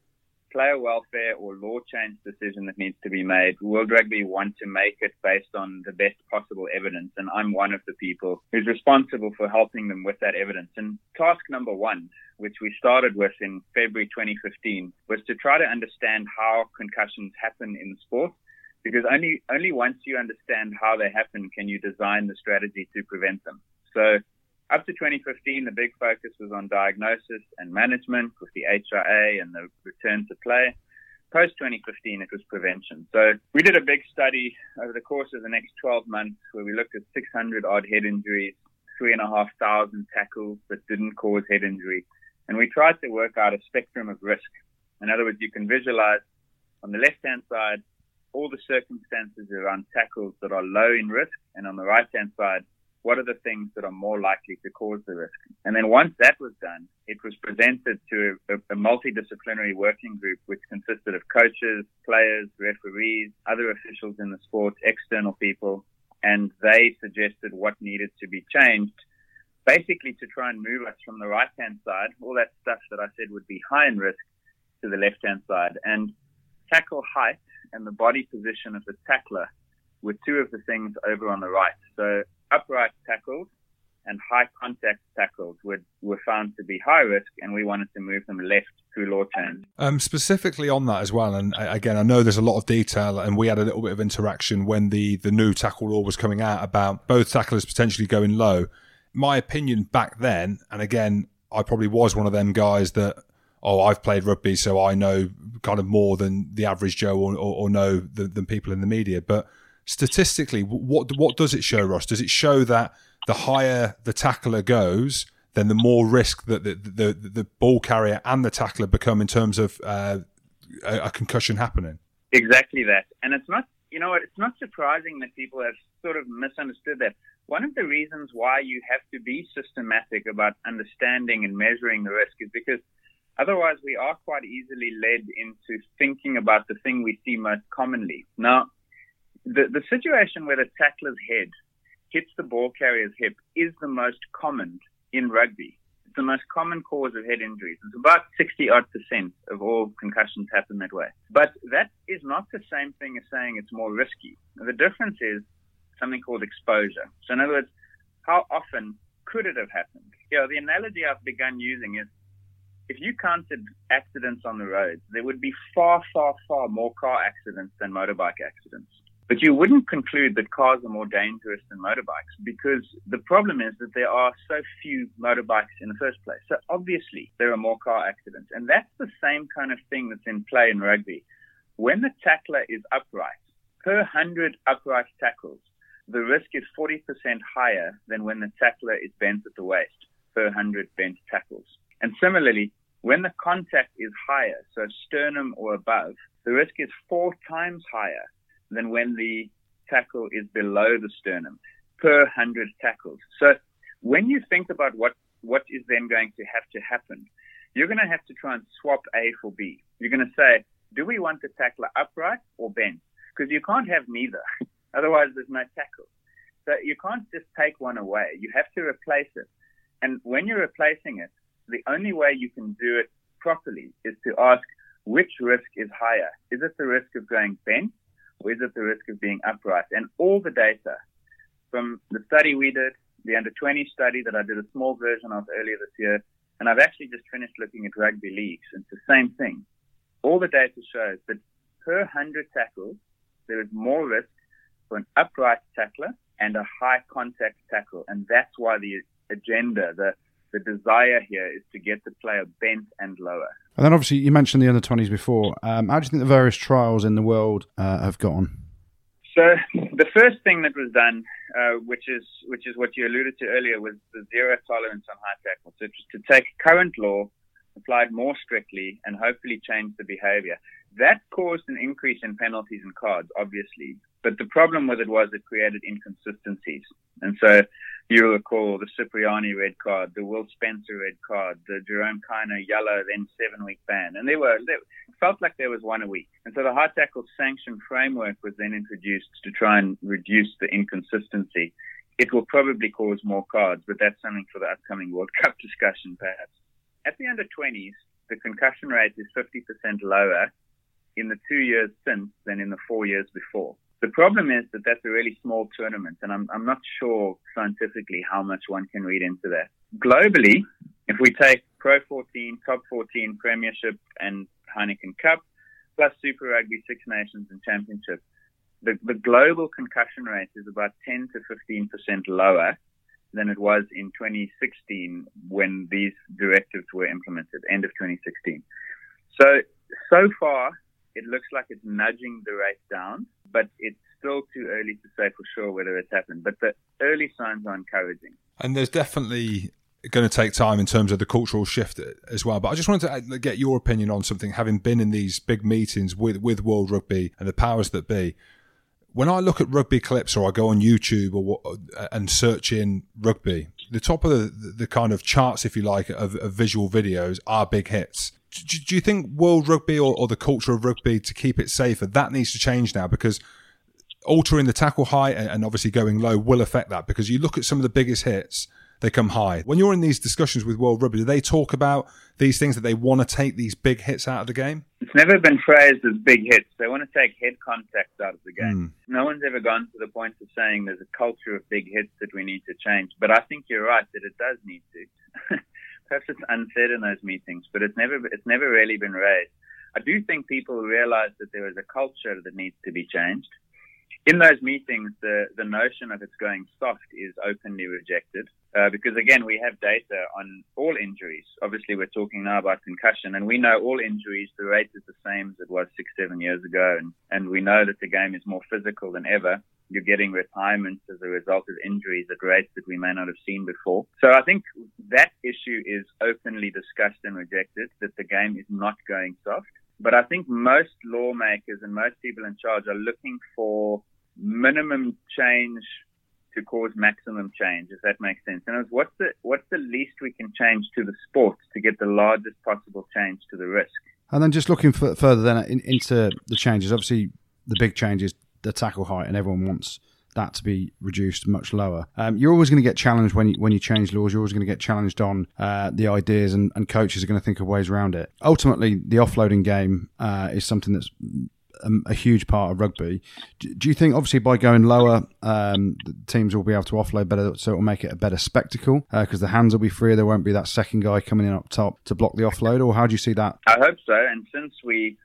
player welfare or law change decision that needs to be made, World Rugby want to make it based on the best possible evidence. And I'm one of the people who's responsible for helping them with that evidence. And task number one, which we started with in February 2015, was to try to understand how concussions happen in sport. Because only, only once you understand how they happen can you design the strategy to prevent them. So up to 2015, the big focus was on diagnosis and management with the HIA and the return to play. Post 2015, it was prevention. So we did a big study over the course of the next 12 months where we looked at 600 odd head injuries, three and a half thousand tackles that didn't cause head injury. And we tried to work out a spectrum of risk. In other words, you can visualize on the left hand side all the circumstances around tackles that are low in risk, and on the right hand side, what are the things that are more likely to cause the risk? And then once that was done, it was presented to a, a, multidisciplinary working group which consisted of coaches, players, referees, other officials in the sport, external people, and they suggested what needed to be changed, basically to try and move us from the right hand side, all that stuff that I said would be high in risk, to the left hand side. And tackle height and the body position of the tackler were two of the things over on the right. So upright tackles and high contact tackles were, were found to be high risk, and we wanted to move them left through law change. Um, specifically on that as well, and again, I know there's a lot of detail, and we had a little bit of interaction when the, the new tackle law was coming out about both tacklers potentially going low. My opinion back then, and again, I probably was one of them guys that, oh, I've played rugby, so I know kind of more than the average Joe or, or, or know than, than people in the media. But statistically, what what does it show, Ross? Does it show that the higher the tackler goes, then the more risk that the the, the, ball carrier and the tackler become in terms of uh, a, a, concussion happening? Exactly that, and it's not you know it's not surprising that people have sort of misunderstood that. One of the reasons why you have to be systematic about understanding and measuring the risk is because otherwise we are quite easily led into thinking about the thing we see most commonly. Now, the, the situation where the tackler's head hits the ball carrier's hip is the most common in rugby. It's the most common cause of head injuries. It's about 60 odd percent of all concussions happen that way. But that is not the same thing as saying it's more risky. The difference is something called exposure. So in other words, how often could it have happened? You know, the analogy I've begun using is if you counted accidents on the roads, there would be far, far, far more car accidents than motorbike accidents. But you wouldn't conclude that cars are more dangerous than motorbikes because the problem is that there are so few motorbikes in the first place. So obviously there are more car accidents. And that's the same kind of thing that's in play in rugby. When the tackler is upright, per 100 upright tackles, the risk is 40% higher than when the tackler is bent at the waist per 100 bent tackles. And similarly, when the contact is higher, so sternum or above, the risk is four times higher than when the tackle is below the sternum per 100 tackles. So when you think about what, what is then going to have to happen, you're going to have to try and swap A for B. You're going to say, do we want the tackler upright or bent? Because you can't have neither. Otherwise, there's no tackle. So you can't just take one away. You have to replace it. And when you're replacing it, the only way you can do it properly is to ask which risk is higher. Is it the risk of going bent is it the risk of being upright? And all the data from the study we did, the under 20 study that I did a small version of earlier this year, and I've actually just finished looking at rugby leagues. It's the same thing. All the data shows that per 100 tackles, there is more risk for an upright tackler and a high contact tackle. And that's why the agenda, the the desire here is to get the player bent and lower. And then obviously you mentioned the under 20s before. Um, how do you think the various trials in the world uh, have gone? So the first thing that was done, uh, which is which is what you alluded to earlier, was the zero tolerance on high tackle. So to take current law, applied more strictly, and hopefully change the behaviour. That caused an increase in penalties and cards, obviously. But the problem with it was it created inconsistencies. And so you recall the Cipriani red card, the Will Spencer red card, the Jerome Kaino yellow, then seven week ban. And there were, they felt like there was one a week. And so the high tackle sanction framework was then introduced to try and reduce the inconsistency. It will probably cause more cards, but that's something for the upcoming World Cup discussion, perhaps. At the under 20s, the concussion rate is 50% lower in the two years since than in the four years before. The problem is that that's a really small tournament, and I'm, I'm not sure scientifically how much one can read into that. Globally, if we take Pro 14, Top 14, Premiership, and Heineken Cup, plus Super Rugby, Six Nations, and Championship, the, the global concussion rate is about 10 to 15% lower than it was in 2016 when these directives were implemented, end of 2016. So, so far, it looks like it's nudging the rate down, but it's still too early to say for sure whether it's happened. But the early signs are encouraging. And there's definitely going to take time in terms of the cultural shift as well. But I just wanted to get your opinion on something, having been in these big meetings with, with World Rugby and the powers that be. when I look at rugby clips or I go on YouTube or and search in rugby, the top of the, the kind of charts, if you like, of, of visual videos are big hits. Do, do you think world rugby or, or, the culture of rugby to keep it safer that needs to change now because altering the tackle height and, and obviously going low will affect that because you look at some of the biggest hits they come high. When you're in these discussions with World Rugby, do they talk about these things that they want to take these big hits out of the game? It's never been phrased as big hits. They want to take head contact out of the game. Mm. No one's ever gone to the point of saying there's a culture of big hits that we need to change. But I think you're right that it does need to. Perhaps it's unsaid in those meetings, but it's never it's never really been raised. I do think people realize that there is a culture that needs to be changed in those meetings, the, the notion of it's going soft is openly rejected uh, because, again, we have data on all injuries. Obviously, we're talking now about concussion, and we know all injuries, the rate is the same as it was six, seven years ago, and, and we know that the game is more physical than ever. You're getting retirements as a result of injuries at rates that we may not have seen before. So I think that issue is openly discussed and rejected, that the game is not going soft. But I think most lawmakers and most people in charge are looking for minimum change to cause maximum change, if that makes sense. And what's the what's the least we can change to the sport to get the largest possible change to the risk? And then just looking f- further then into the changes, obviously the big change is the tackle height, and everyone wants that to be reduced much lower. Um, you're always going to get challenged when you, when you change laws. You're always going to get challenged on uh, the ideas, and, and, coaches are going to think of ways around it. Ultimately, the offloading game uh, is something that's a, a, huge part of rugby. Do, do, you think, obviously, by going lower, um, teams will be able to offload better, so it will make it a better spectacle because uh, the hands will be freer. There won't be that second guy coming in up top to block the offload. Or how do you see that? I hope so. And since we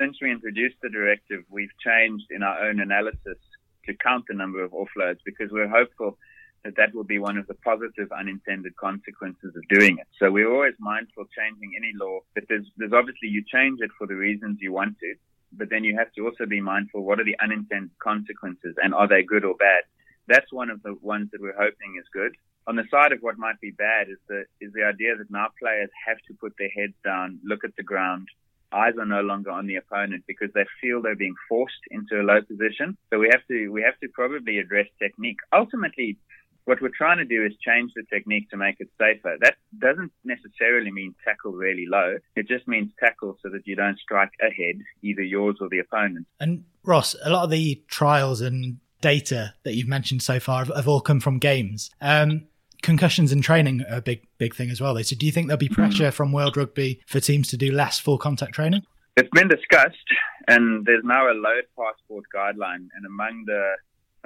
since we introduced the directive, we've changed in our own analysis to count the number of offloads because we're hopeful that that will be one of the positive unintended consequences of doing it. So we're always mindful changing any law, but there's, there's obviously you change it for the reasons you want to but then you have to also be mindful what are the unintended consequences and are they good or bad? That's one of the ones that we're hoping is good. On the side of what might be bad is the is the idea that now players have to put their heads down, look at the ground, eyes are no longer on the opponent because they feel they're being forced into a low position. So we have to we have to probably address technique. Ultimately, what we're trying to do is change the technique to make it safer. That doesn't necessarily mean tackle really low. It just means tackle so that you don't strike ahead, either yours or the opponent. And Ross, a lot of the trials and data that you've mentioned so far have, have all come from games. Um, concussions in training are a big, big thing as well. Though. So, do you think there'll be hmm. pressure from World Rugby for teams to do less full contact training? It's been discussed, and there's now a load passport guideline, and among the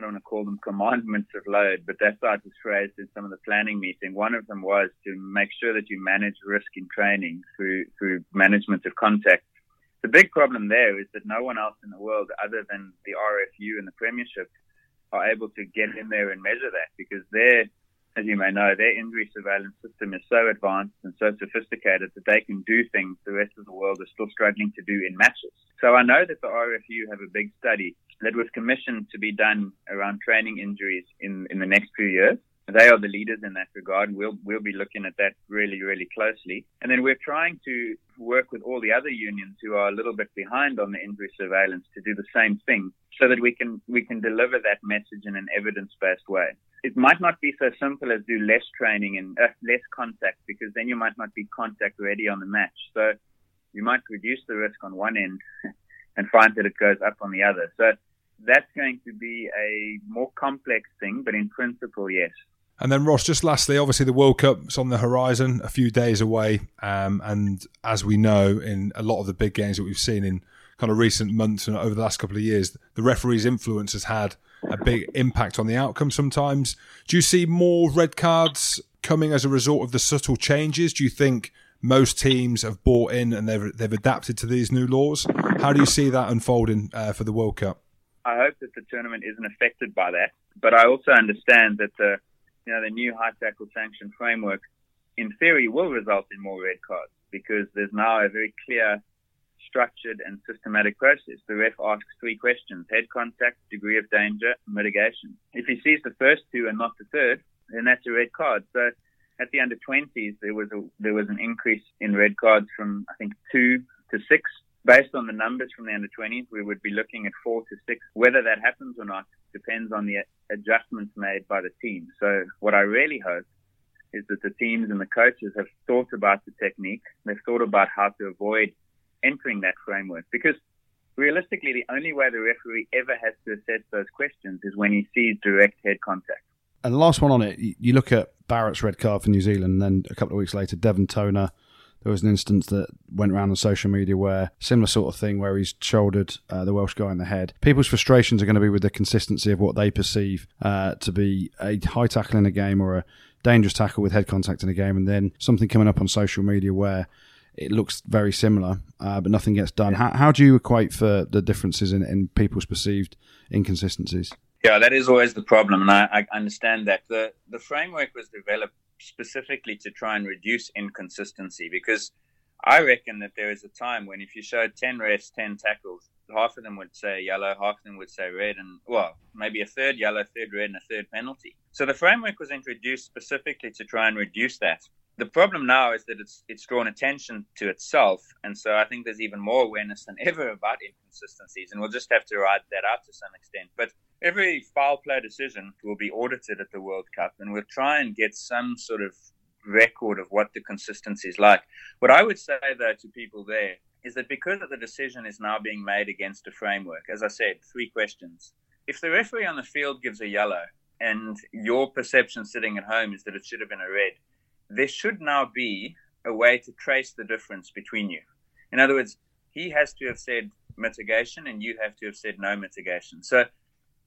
I don't want to call them commandments of load, but that's how it was phrased in some of the planning meeting. One of them was to make sure that you manage risk in training through through management of contact. The big problem there is that no one else in the world, other than the RFU and the Premiership, are able to get in there and measure that because their, as you may know, their injury surveillance system is so advanced and so sophisticated that they can do things the rest of the world is still struggling to do in matches. So I know that the RFU have a big study that was commissioned to be done around training injuries in, in the next few years. They are the leaders in that regard, and we'll we'll be looking at that really really closely. And then we're trying to work with all the other unions who are a little bit behind on the injury surveillance to do the same thing, so that we can we can deliver that message in an evidence based way. It might not be so simple as do less training and uh, less contact because then you might not be contact ready on the match. So you might reduce the risk on one end and find that it goes up on the other. So that's going to be a more complex thing, but in principle, yes. And then Ross, just lastly, obviously the World Cup's on the horizon, a few days away, um, and as we know, in a lot of the big games that we've seen in kind of recent months and over the last couple of years, the referee's influence has had a big impact on the outcome. Sometimes, do you see more red cards coming as a result of the subtle changes? Do you think most teams have bought in and they've they've adapted to these new laws? How do you see that unfolding uh, for the World Cup? I hope that the tournament isn't affected by that. But I also understand that the you know the new high tackle sanction framework, in theory, will result in more red cards because there's now a very clear, structured and systematic process. The ref asks three questions: head contact, degree of danger, mitigation. If he sees the first two and not the third, then that's a red card. So at the under 20s, there was a there was an increase in red cards from I think two to six based on the numbers from the under 20s, we would be looking at four to six. Whether that happens or not depends on the adjustments made by the team. So what I really hope is that the teams and the coaches have thought about the technique. They've thought about how to avoid entering that framework because realistically, the only way the referee ever has to assess those questions is when he sees direct head contact. And the last one on it, you look at Barrett's red card for New Zealand, and then a couple of weeks later, Devin Toner. There was an instance that went around on social media where similar sort of thing where he's shouldered uh, the Welsh guy in the head. People's frustrations are going to be with the consistency of what they perceive uh, to be a high tackle in a game or a dangerous tackle with head contact in a game, and then something coming up on social media where it looks very similar, uh, but nothing gets done. How, how do you equate for the differences in, in people's perceived inconsistencies? Yeah, that is always the problem, and I, I understand that the the framework was developed specifically to try and reduce inconsistency because I reckon that there is a time when if you showed ten refs, ten tackles, half of them would say yellow, half of them would say red, and well, maybe a third yellow, third red, and a third penalty. So the framework was introduced specifically to try and reduce that. The problem now is that it's it's drawn attention to itself, and so I think there's even more awareness than ever about inconsistencies, and we'll just have to ride that out to some extent. But every foul play decision will be audited at the World Cup, and we'll try and get some sort of record of what the consistency is like. What I would say though to people there is that because the decision is now being made against a framework, as I said, three questions. If the referee on the field gives a yellow and your perception sitting at home is that it should have been a red, there should now be a way to trace the difference between you. In other words, he has to have said mitigation and you have to have said no mitigation. So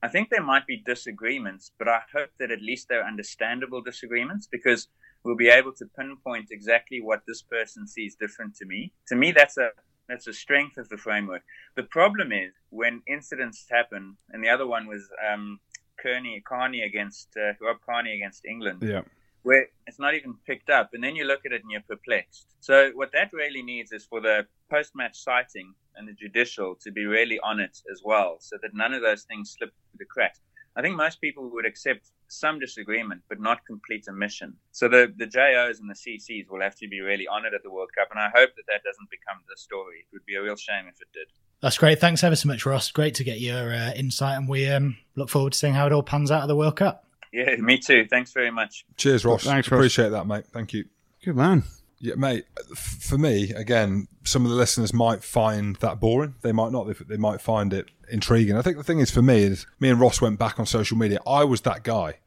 I think there might be disagreements, but I hope that at least they're understandable disagreements because we'll be able to pinpoint exactly what this person sees different to me. To me, that's a that's a strength of the framework. The problem is when incidents happen, and the other one was um, Kearney, Carney against uh, Rob Kearney against England. Yeah where it's not even picked up, and then you look at it and you're perplexed. So what that really needs is for the post-match citing and the judicial to be really on it as well, so that none of those things slip through the cracks. I think most people would accept some disagreement, but not complete omission. So the, the JOs and the CCs will have to be really on it at the World Cup, and I hope that that doesn't become the story. It would be a real shame if it did. That's great. Thanks ever so much, Ross. Great to get your uh, insight, and we um, look forward to seeing how it all pans out at the World Cup. Yeah, me too. Thanks very much. Cheers, Ross. Thanks, Ross. Appreciate that, mate. Thank you. Good man. Yeah, mate. For me, again, some of the listeners might find that boring. They might not. They might find it intriguing. I think the thing is, for me, is me and Ross went back on social media. I was that guy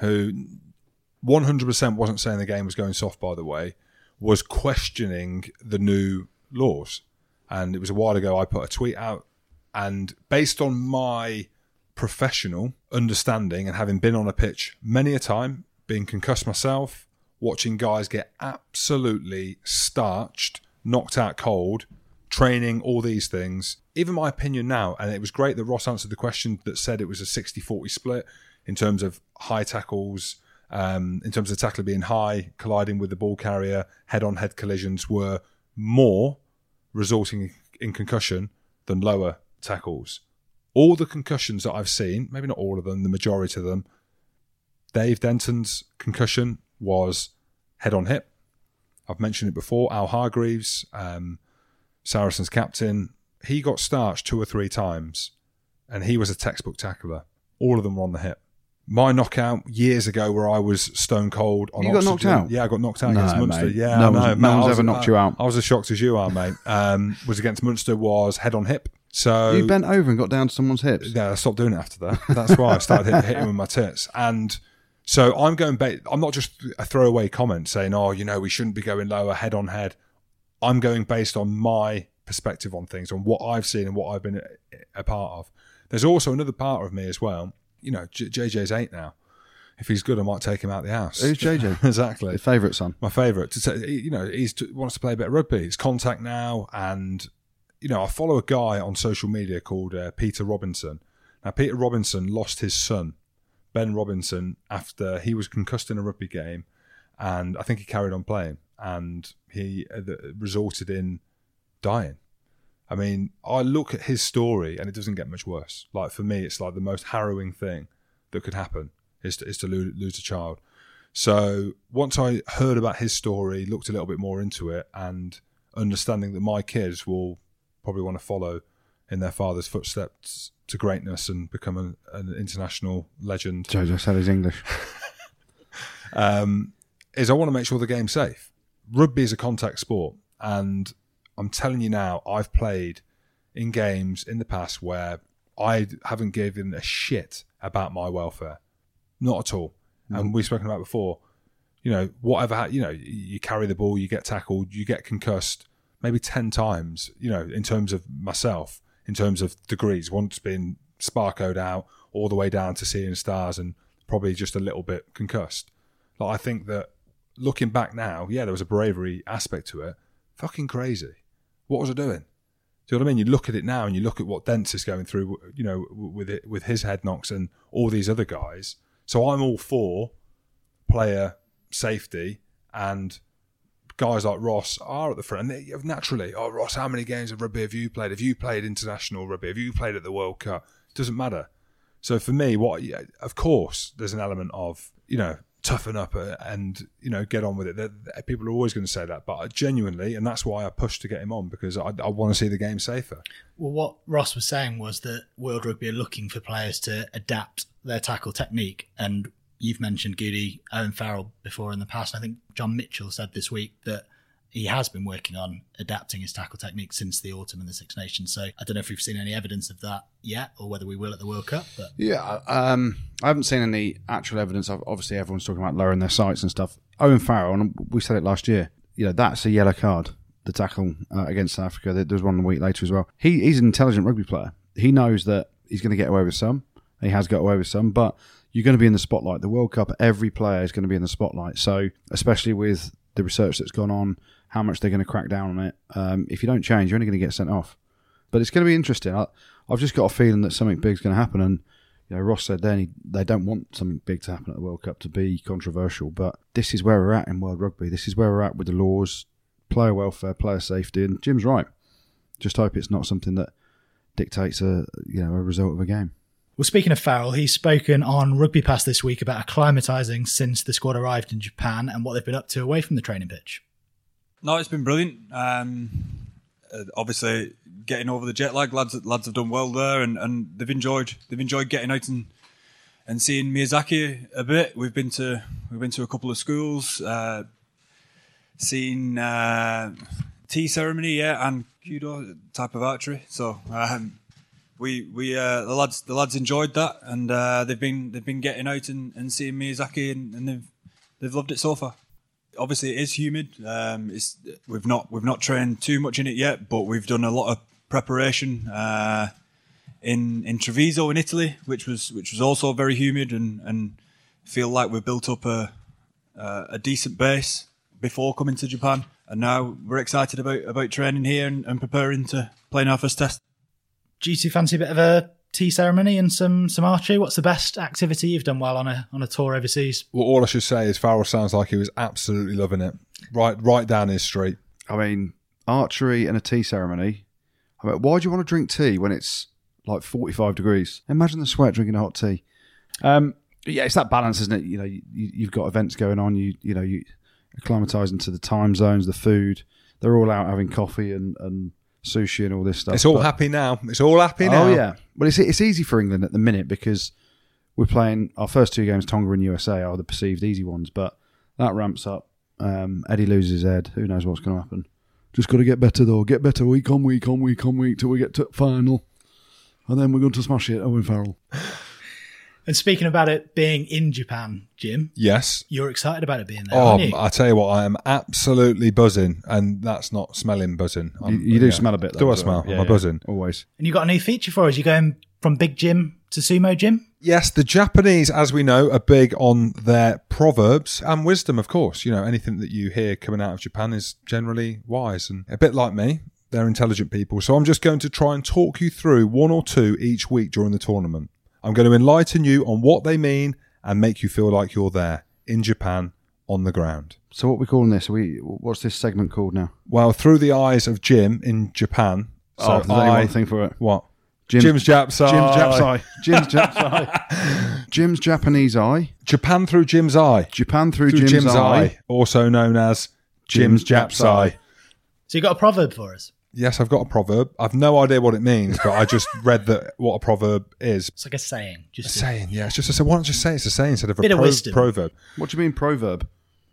who 100% wasn't saying the game was going soft. By the way, was questioning the new laws. And it was a while ago. I put a tweet out, and based on my professional understanding and having been on a pitch many a time, being concussed myself, watching guys get absolutely starched, knocked out cold, training, all these things. Even my opinion now, and it was great that Ross answered the question that said it was a 60 40 split in terms of high tackles, um, in terms of tackle being high, colliding with the ball carrier, head on head collisions were more resulting in concussion than lower tackles all the concussions that I've seen, maybe not all of them, the majority of them, Dave Denton's concussion was head on hip. I've mentioned it before. Al Hargreaves, um, Saracens captain, he got starched two or three times, and he was a textbook tackler. All of them were on the hip. My knockout years ago, where I was stone cold on you got oxygen, knocked out. Yeah, I got knocked out No, against Munster. mate. Yeah, No I one's- know. no mate, I one's was- ever knocked you out. I was as shocked as you are, mate. Um, was against Munster. Was head on hip. So you bent over and got down to someone's hips. yeah, I stopped doing it after that. That's why I started hit, hitting with my tits. And so I'm going. I'm not just a throwaway comment saying, "Oh, you know, we shouldn't be going lower, head on head." I'm going based on my perspective on things, on what I've seen and what I've been a, a part of. There's also another part of me as well. You know, J- JJ's eight now. If he's good, I might take him out the house. Who's JJ? exactly Your favourite son. my favourite. You know, he wants to play a bit of rugby. It's contact now, and you know, I follow a guy on social media called uh, Peter Robinson. Now, Peter Robinson lost his son, Ben Robinson, after he was concussed in a rugby game, and I think he carried on playing, and he uh, resulted in dying. I mean, I look at his story, and it doesn't get much worse. Like for me, it's like the most harrowing thing that could happen is to, is to lose, lose a child. So once I heard about his story, looked a little bit more into it, and understanding that my kids will probably want to follow in their father's footsteps to greatness and become an, an international legend. Jojo said he's English. um, is I want to make sure the game's safe. Rugby is a contact sport, and I'm telling you now, I've played in games in the past where I haven't given a shit about my welfare, not at all. And we've spoken about before. You know, whatever you know, you carry the ball, you get tackled, you get concussed, maybe ten times. You know, in terms of myself, in terms of degrees, once been sparkoed out all the way down to seeing stars, and probably just a little bit concussed. Like I think that looking back now, yeah, there was a bravery aspect to it. Fucking crazy. What was I doing? Do you know what I mean? You look at it now and you look at what Dents is going through, you know, with it, with his head knocks and all these other guys. So I'm all for player safety and guys like Ross are at the front. And they, naturally, oh Ross, how many games of rugby have you played? Have you played international rugby? Have you played at the World Cup? Doesn't matter. So for me, what yeah, of course there's an element of you know toughen up uh, and you know get on with it. They're- they're- people are always going to say that, but I genuinely, and that's why I pushed to get him on because I, I want to see the game safer. Well, what Ross was saying was that World Rugby are looking for players to adapt their tackle technique. And you've mentioned Goodey, Owen Farrell before in the past. I think John Mitchell said this week that he has been working on adapting his tackle technique since the autumn in the Six Nations. So I don't know if we've seen any evidence of that yet or whether we will at the World Cup. But Yeah, um, I haven't seen any actual evidence. Obviously, everyone's talking about lowering their sights and stuff. Owen Farrell, and we said it last year. You know, that's a yellow card. The tackle uh, against South Africa. There was one a week later as well. He, he's an intelligent rugby player. He knows that he's going to get away with some. He has got away with some, but you're going to be in the spotlight. The World Cup, every player is going to be in the spotlight. So, especially with the research that's gone on, how much they're going to crack down on it. Um, if you don't change, you're only going to get sent off. But it's going to be interesting. I, I've just got a feeling that something big's going to happen. And you know, Ross said then he, they don't want something big to happen at the World Cup to be controversial. But this is where we're at in world rugby. This is where we're at with the laws, player welfare, player safety. And Jim's right. Just hope it's not something that dictates a you know a result of a game. Well, speaking of Farrell, he's spoken on Rugby Pass this week about acclimatising since the squad arrived in Japan and what they've been up to away from the training pitch. No, it's been brilliant. Um, uh, obviously, getting over the jet lag, lads lads have done well there, and, and they've enjoyed they've enjoyed getting out and and seeing Miyazaki a bit. We've been to we've been to a couple of schools, uh, seen uh, tea ceremony, yeah, and judo type of archery. So um, we we uh, the lads the lads enjoyed that, and uh, they've been they've been getting out and, and seeing Miyazaki, and, and they've they've loved it so far obviously it is humid. Um, it's we've not we've not trained too much in it yet, but we've done a lot of preparation uh, in in Treviso in Italy, which was which was also very humid, and and feel like we've built up a a, a decent base before coming to Japan, and now we're excited about about training here and, and preparing to play our first test. Do you two fancy a bit of a tea ceremony and some some archery? What's the best activity you've done while on a on a tour overseas? Well, all I should say is Farrell sounds like he was absolutely loving it. Right, right down his street. I mean, archery and a tea ceremony. I mean, why do you want to drink tea when it's like 45 degrees? Imagine the sweat drinking a hot tea. Um, yeah, it's that balance, isn't it? You know, you, you've got events going on. You you know, you acclimatise into the time zones, the food. They're all out having coffee and, and sushi and all this stuff. It's all But- happy now. It's all happy now. Oh yeah, well it's it's easy for England at the minute because we're playing our first two games. Tonga and USA are the perceived easy ones, but that ramps up. Um, Eddie loses his head. Who knows what's going to happen? Just got to get better though. Get better week on week on week on week till we get to final, and then we're going to smash it. Owen Farrell. And speaking about it being in Japan, Jim, Yes. you're excited about it being there, Oh, aren't you? I tell you what, I am absolutely buzzing, and that's not smelling buzzing. You, I'm- you do yeah. smell a bit. Though, Do I as well. smell? Am I buzzing? Always. and you got a new feature for us. You're going from Big Jim to Sumo Jim. Yes, the Japanese, as we know, are big on their proverbs and wisdom, of course. You know, anything that you hear coming out of Japan is generally wise and a bit like me. They're intelligent people. So I'm just going to try and talk you through one or two each week during the tournament. I'm going to enlighten you on what they mean and make you feel like you're there in Japan on the ground. So what we calling this? Are we what's this segment called now? Well, through the eyes of Jim in Japan. Oh, so oh, there's only I, one thing for it. what? Jim's, Jim's Japs eye. Jim's Japs eye. Jim's Japs eye. Jim's Japanese eye. Japan through Jim's eye. Japan through, Through Jim's, Jim's, eye. eye, also known as Jim's Jim's Japs eye. So you got a proverb for us. Yes, I've got a proverb. I've no idea what it means, but I just read that what a proverb is. It's like a saying. Just A saying, yeah. It's just a, so why don't you say it's a saying instead of a Bit of pro- wisdom. proverb? What do you mean proverb?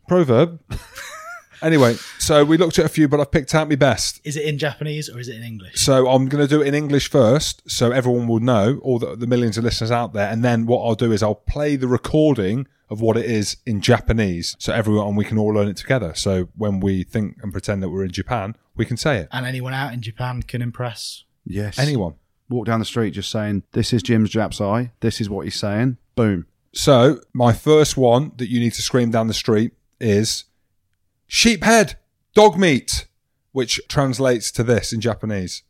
Proverb. anyway, so we looked at a few, but I've picked out my best. Is it in Japanese or is it in English? So I'm going to do it in English first, so everyone will know, all the, the millions of listeners out there. And then what I'll do is I'll play the recording of what it is in Japanese, so everyone we can all learn it together. So when we think and pretend that we're in Japan, we can say it. And anyone out in Japan can impress. Yes. Anyone. Walk down the street just saying, This is Jim's Jap's eye. This is what he's saying. Boom. So, my first one that you need to scream down the street is sheep head, dog meat, which translates to this in Japanese.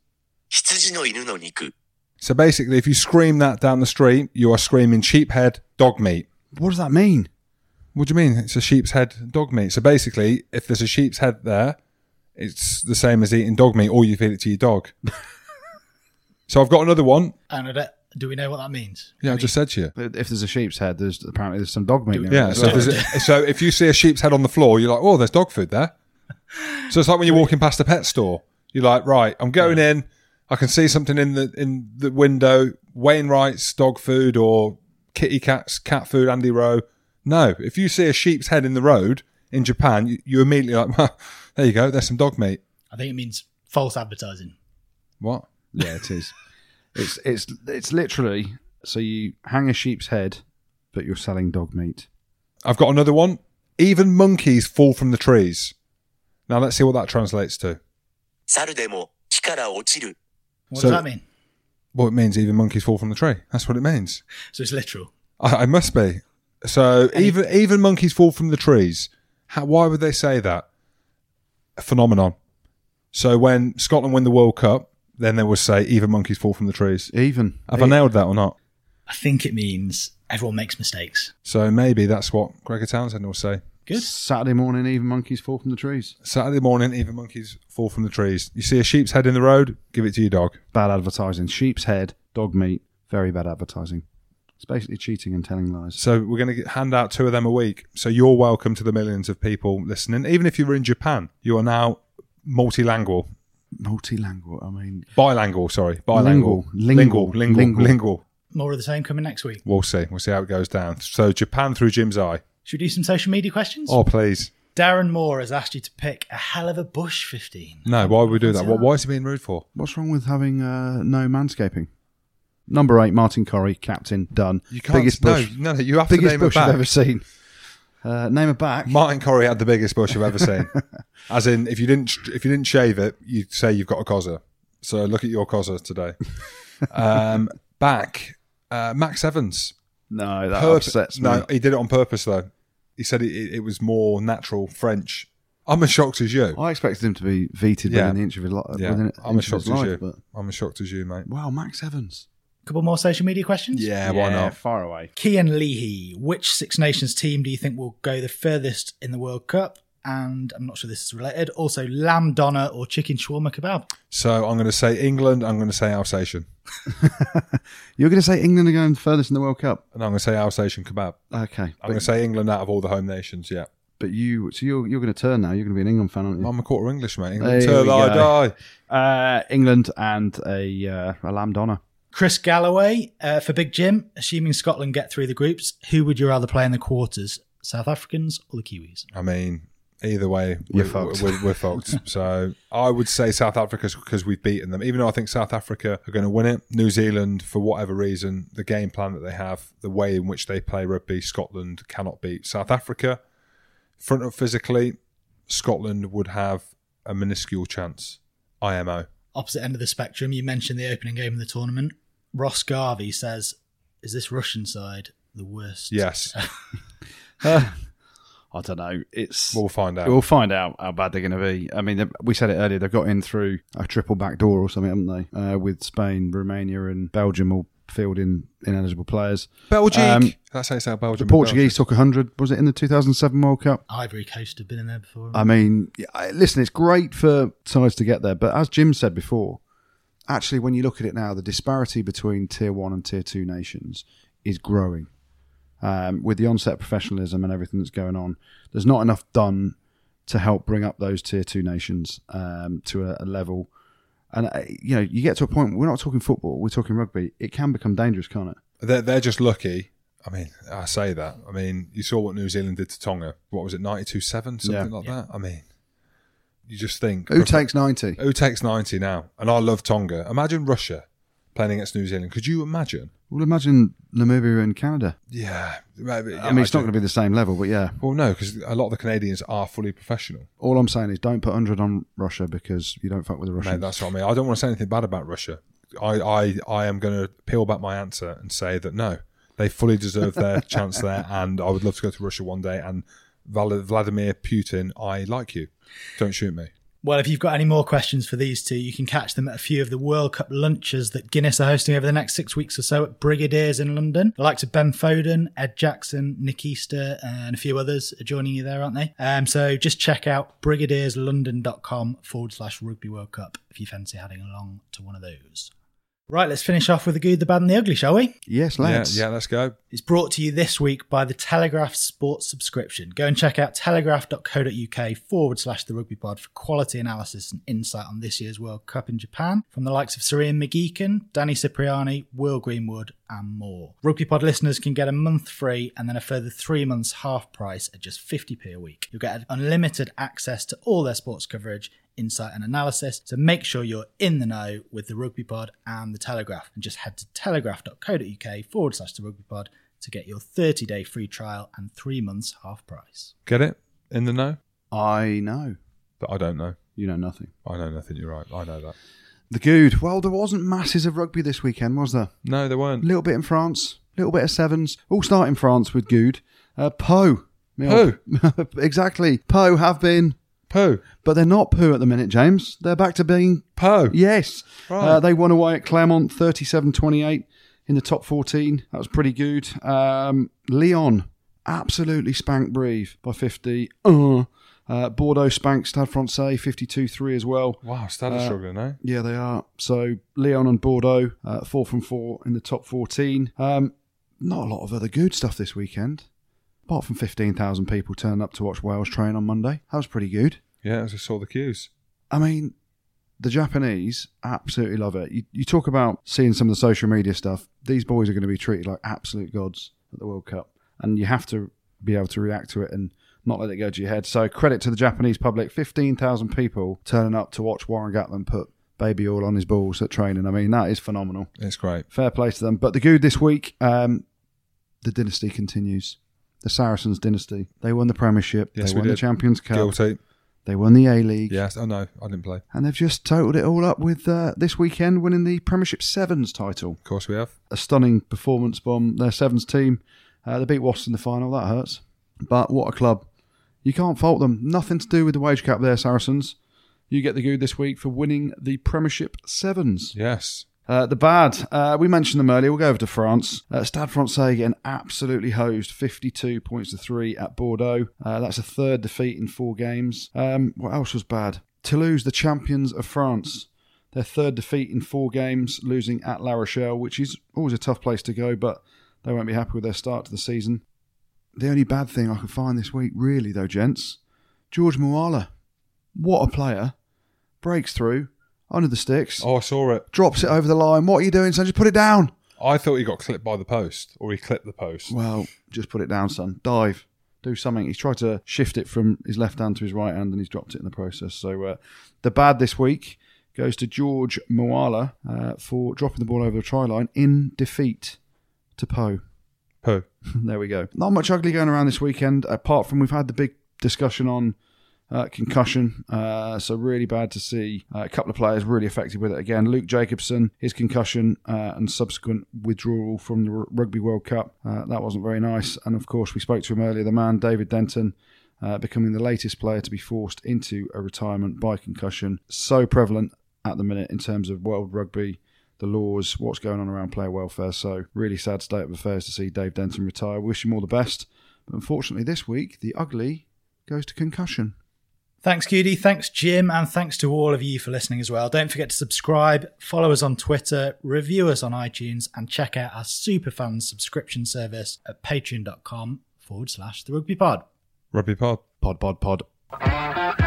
So basically, if you scream that down the street, you are screaming sheep head, dog meat. What does that mean? What do you mean? It's a sheep's head, dog meat. So basically, if there's a sheep's head there, it's the same as eating dog meat, or you feed it to your dog. so I've got another one. And I don't- we know what that means? Yeah, I just said to you. If there's a sheep's head, there's apparently there's some dog meat. in Yeah. So if, well. there's a, so if you see a sheep's head on the floor, you're like, oh, there's dog food there. So it's like when you're walking past a pet store. You're like, right, I'm going in. I can see something in the in the window. Wainwright's dog food or Kitty Cat's cat food. Andy Rowe. No, if you see a sheep's head in the road in Japan, you, you immediately like, well, there you go. There's some dog meat. I think it means false advertising. What? yeah, it is. It's it's it's literally so you hang a sheep's head, but you're selling dog meat. I've got another one. Even monkeys fall from the trees. Now let's see what that translates to. 猿でも木から落ちる。 What So- does that mean? Well, it means even monkeys fall from the tree. That's what it means. So it's literal. I, I must be. So even even monkeys fall from the trees. How, why would they say that? A phenomenon. So when Scotland win the World Cup, then they will say even monkeys fall from the trees. Even Have I nailed that or not? I think it means everyone makes mistakes. So maybe that's what Gregor Townsend will say. Good. Saturday morning, even monkeys fall from the trees. Saturday morning, even monkeys fall from the trees. You see a sheep's head in the road, give it to your dog. Bad advertising. Sheep's head, dog meat. Very bad advertising. It's basically cheating and telling lies. So we're going to hand out two of them a week. So you're welcome to the millions of people listening. Even if you were in Japan, you are now multilingual. Multilingual. I mean, Bilingual, sorry. Bilingual. Lingual. Lingual. Lingual. Lingual. Lingual. Lingual. More of the same coming next week. We'll see. We'll see how it goes down. So Japan through Jim's eye. Should we do some social media questions? Oh, please. Darren Moore has asked you to pick a hell of a bush 15. No, why would we do that? What, why is he being rude for? what's wrong with having uh, no manscaping? Number eight, Martin Corry, captain, done. You can't. biggest bush. no, no, you have to biggest name a bush I've ever seen. Uh, name a back. Martin Corry had the biggest bush I've ever seen. As in, if you didn't if you didn't shave it, you'd say you've got a cozzer. So look at your cozzer today. um, back, uh, Max Evans. no, that Purpo- upsets me. No, he did it on purpose though. He said it, it, it was more natural French. I'm as shocked as you. I expected him to be vetoed Yeah. within the inch of his, li- Yeah, I'm as shocked as you. But I'm as shocked as you, mate. wow, Max Evans. Couple more social media questions? Yeah, why not? Far away. Kian Leahy, which Six Nations team do you think will go the furthest in the World Cup? And I'm not sure this is related. Also, lamb doner or chicken shawarma kebab? So I'm going to say England. I'm going to say Alsatian, You're going to say England are going furthest in the World Cup? and I'm going to say Alsatian kebab. Okay, I'm but, going to say England out of all the home nations. Yeah, but you, so you're you're going to turn now. You're going to be an England fan, aren't you? I'm a quarter English, mate. There England we I go. die. Uh, England and a uh, a lamb doner. Chris Galloway uh, for Big Jim. Assuming Scotland get through the groups, who would you rather play in the quarters? South Africans or the Kiwis? I mean, either way, You're we're, fucked. We're, we're fucked. So I would say South Africa because we've beaten them. Even though I think South Africa are going to win it, New Zealand, for whatever reason, the game plan that they have, the way in which they play rugby, Scotland cannot beat South Africa. Front up physically, Scotland would have a minuscule chance. IMO. Opposite end of the spectrum, you mentioned the opening game of the tournament. Ross Garvey says, "Is this Russian side the worst?" Yes, I don't know. It's we'll find out. We'll find out how bad they're going to be. I mean, we said it earlier. They've got in through a triple back door or something, haven't they? Uh, with Spain, Romania, and Belgium all fielding ineligible players. Belgium. Um, That's how you say Belgium. The Portuguese took 100. Was it in the 2007 World Cup? Ivory Coast have been in there before. I mean, I- listen, it's great for sides to get there, but as Jim said before, actually, when you look at it now, the disparity between tier one and tier two nations is growing. Um, with the onset of professionalism and everything that's going on, there's not enough done to help bring up those tier two nations um, to a, a level And uh, you know, you get to a point. We're not talking football. We're talking rugby. It can become dangerous, can't it? They're, they're just lucky. I mean, I say that. I mean, you saw what New Zealand did to Tonga. What was it, 92 7? Something Yeah. like that? I mean, you just think. Who takes ninety? Who takes 90 now? And I love Tonga. Imagine Russia playing against New Zealand. Could you imagine? Well, imagine Namibia and Canada. Yeah. I mean, it's not going to be the same level, but yeah. Well, no, because a lot of the Canadians are fully professional. All I'm saying is, don't put hundred on Russia because you don't fuck with the Russians. Mate, that's what I mean. I don't want to say anything bad about Russia. I, I, I am going to peel back my answer and say that no, they fully deserve their chance there, and I would love to go to Russia one day. And Vladimir Putin, I like you. Don't shoot me. Well, if you've got any more questions for these two, you can catch them at a few of the World Cup lunches that Guinness are hosting over the next six weeks or so at Brigadiers in London. The likes of Ben Foden, Ed Jackson, Nick Easter, and a few others are joining you there, aren't they? Um, so just check out brigadierslondon.com forward slash rugby World Cup if you fancy heading along to one of those. Right, let's finish off with the good, the bad, and the ugly, shall we? yes, lads. Yeah, yeah, let's go. It's brought to you this week by the Telegraph Sports subscription. Go and check out telegraph.co.uk forward slash the rugby pod for quality analysis and insight on this year's World Cup in Japan from the likes of Sir Ian McGeechan, Danny Cipriani, Will Greenwood, and more. Rugby pod listeners can get a month free and then a further three months half price at just 50p a week. You'll get unlimited access to all their sports coverage insight and analysis. So make sure you're in the know with the Rugby Pod and the Telegraph and just head to telegraph.co.uk forward slash the Rugby Pod to get your 30 day free trial and three months half price. Get it? In the know? I know. But I don't know. You know nothing. I know nothing. You're right. I know that. The good. Well, there wasn't masses of rugby this weekend, was there? No, there weren't. A little bit in France, a little bit of sevens. All start in France with good. Uh, Pau. Me old- exactly. Pau have been, Pooh. but they're not Poe at the minute, James. They're back to being Poe. Yes. Right. Uh, they won away at Clermont 37 28 in the top 14. That was pretty good. Um, Lyon absolutely spanked Brive by 50. Uh, uh, Bordeaux spanked Stade Francais 52 3 as well. Wow, Stade are Uh, struggling, eh? Yeah, they are. So Lyon and Bordeaux, uh, four from four in the top 14. Um, not a lot of other good stuff this weekend. Apart from 15,000 people turning up to watch Wales train on Monday. That was pretty good. Yeah, as I saw the queues. I mean, the Japanese absolutely love it. You, you talk about seeing some of the social media stuff. These boys are going to be treated like absolute gods at the World Cup, and you have to be able to react to it and not let it go to your head. So credit to the Japanese public: fifteen thousand people turning up to watch Warren Gatland put baby all on his balls at training. I mean, that is phenomenal. It's great. Fair play to them. But the good this week, um, the dynasty continues. The Saracens dynasty. They won the Premiership. Yes, they won the. Champions Cup. Guilty. They won the A League. Yes. Oh, no, I didn't play. And they've just totaled it all up with uh, this weekend winning the Premiership Sevens title. Of course we have. A stunning performance from their Sevens team. Uh, they beat Wasps in the final. That hurts. But what a club. You can't fault them. Nothing to do with the wage cap there, Saracens. You get the good this week for winning the Premiership Sevens. Yes. Uh, the bad, uh, we mentioned them earlier. We'll go over to France. Uh, Stade Francais getting absolutely hosed, 52 points to three at Bordeaux. Uh, that's a third defeat in four games. Um, what else was bad? Toulouse, the champions of France. Their third defeat in four games, losing at La Rochelle, which is always a tough place to go, but they won't be happy with their start to the season. The only bad thing I could find this week, really, though, gents, George Moala. What a player. Breaks through, under the sticks Oh, I saw it. drops it over the line. What are you doing, son? Just put it down. I thought he got clipped by the post, or he clipped the post. Well, just put it down, son. Dive. Do something. He's tried to shift it from his left hand to his right hand and he's dropped it in the process. So uh, the bad this week goes to George Moala uh, for dropping the ball over the try line in defeat to Pau. Pooh. there we go. Not much ugly going around this weekend, apart from we've had the big discussion on uh, concussion. Uh, so really bad to see uh, a couple of players really affected with it again. Luke Jacobson, his concussion uh, and subsequent withdrawal from the Rugby World Cup. Uh, that wasn't very nice. And of course, we spoke to him earlier. The man, David Denton. Becoming the latest player to be forced into a retirement by concussion. So prevalent at the minute in terms of world rugby, the laws, what's going on around player welfare. So, really sad state of affairs to see Dave Denton retire. Wish him all the best. But unfortunately, this week, the ugly goes to concussion. Thanks, Goodey. Thanks, Jim. And thanks to all of you for listening as well. Don't forget to subscribe, follow us on Twitter, review us on iTunes, and check out our Superfans subscription service at patreon.com forward slash the rugby pod. Rugby pod. Pod, pod, pod.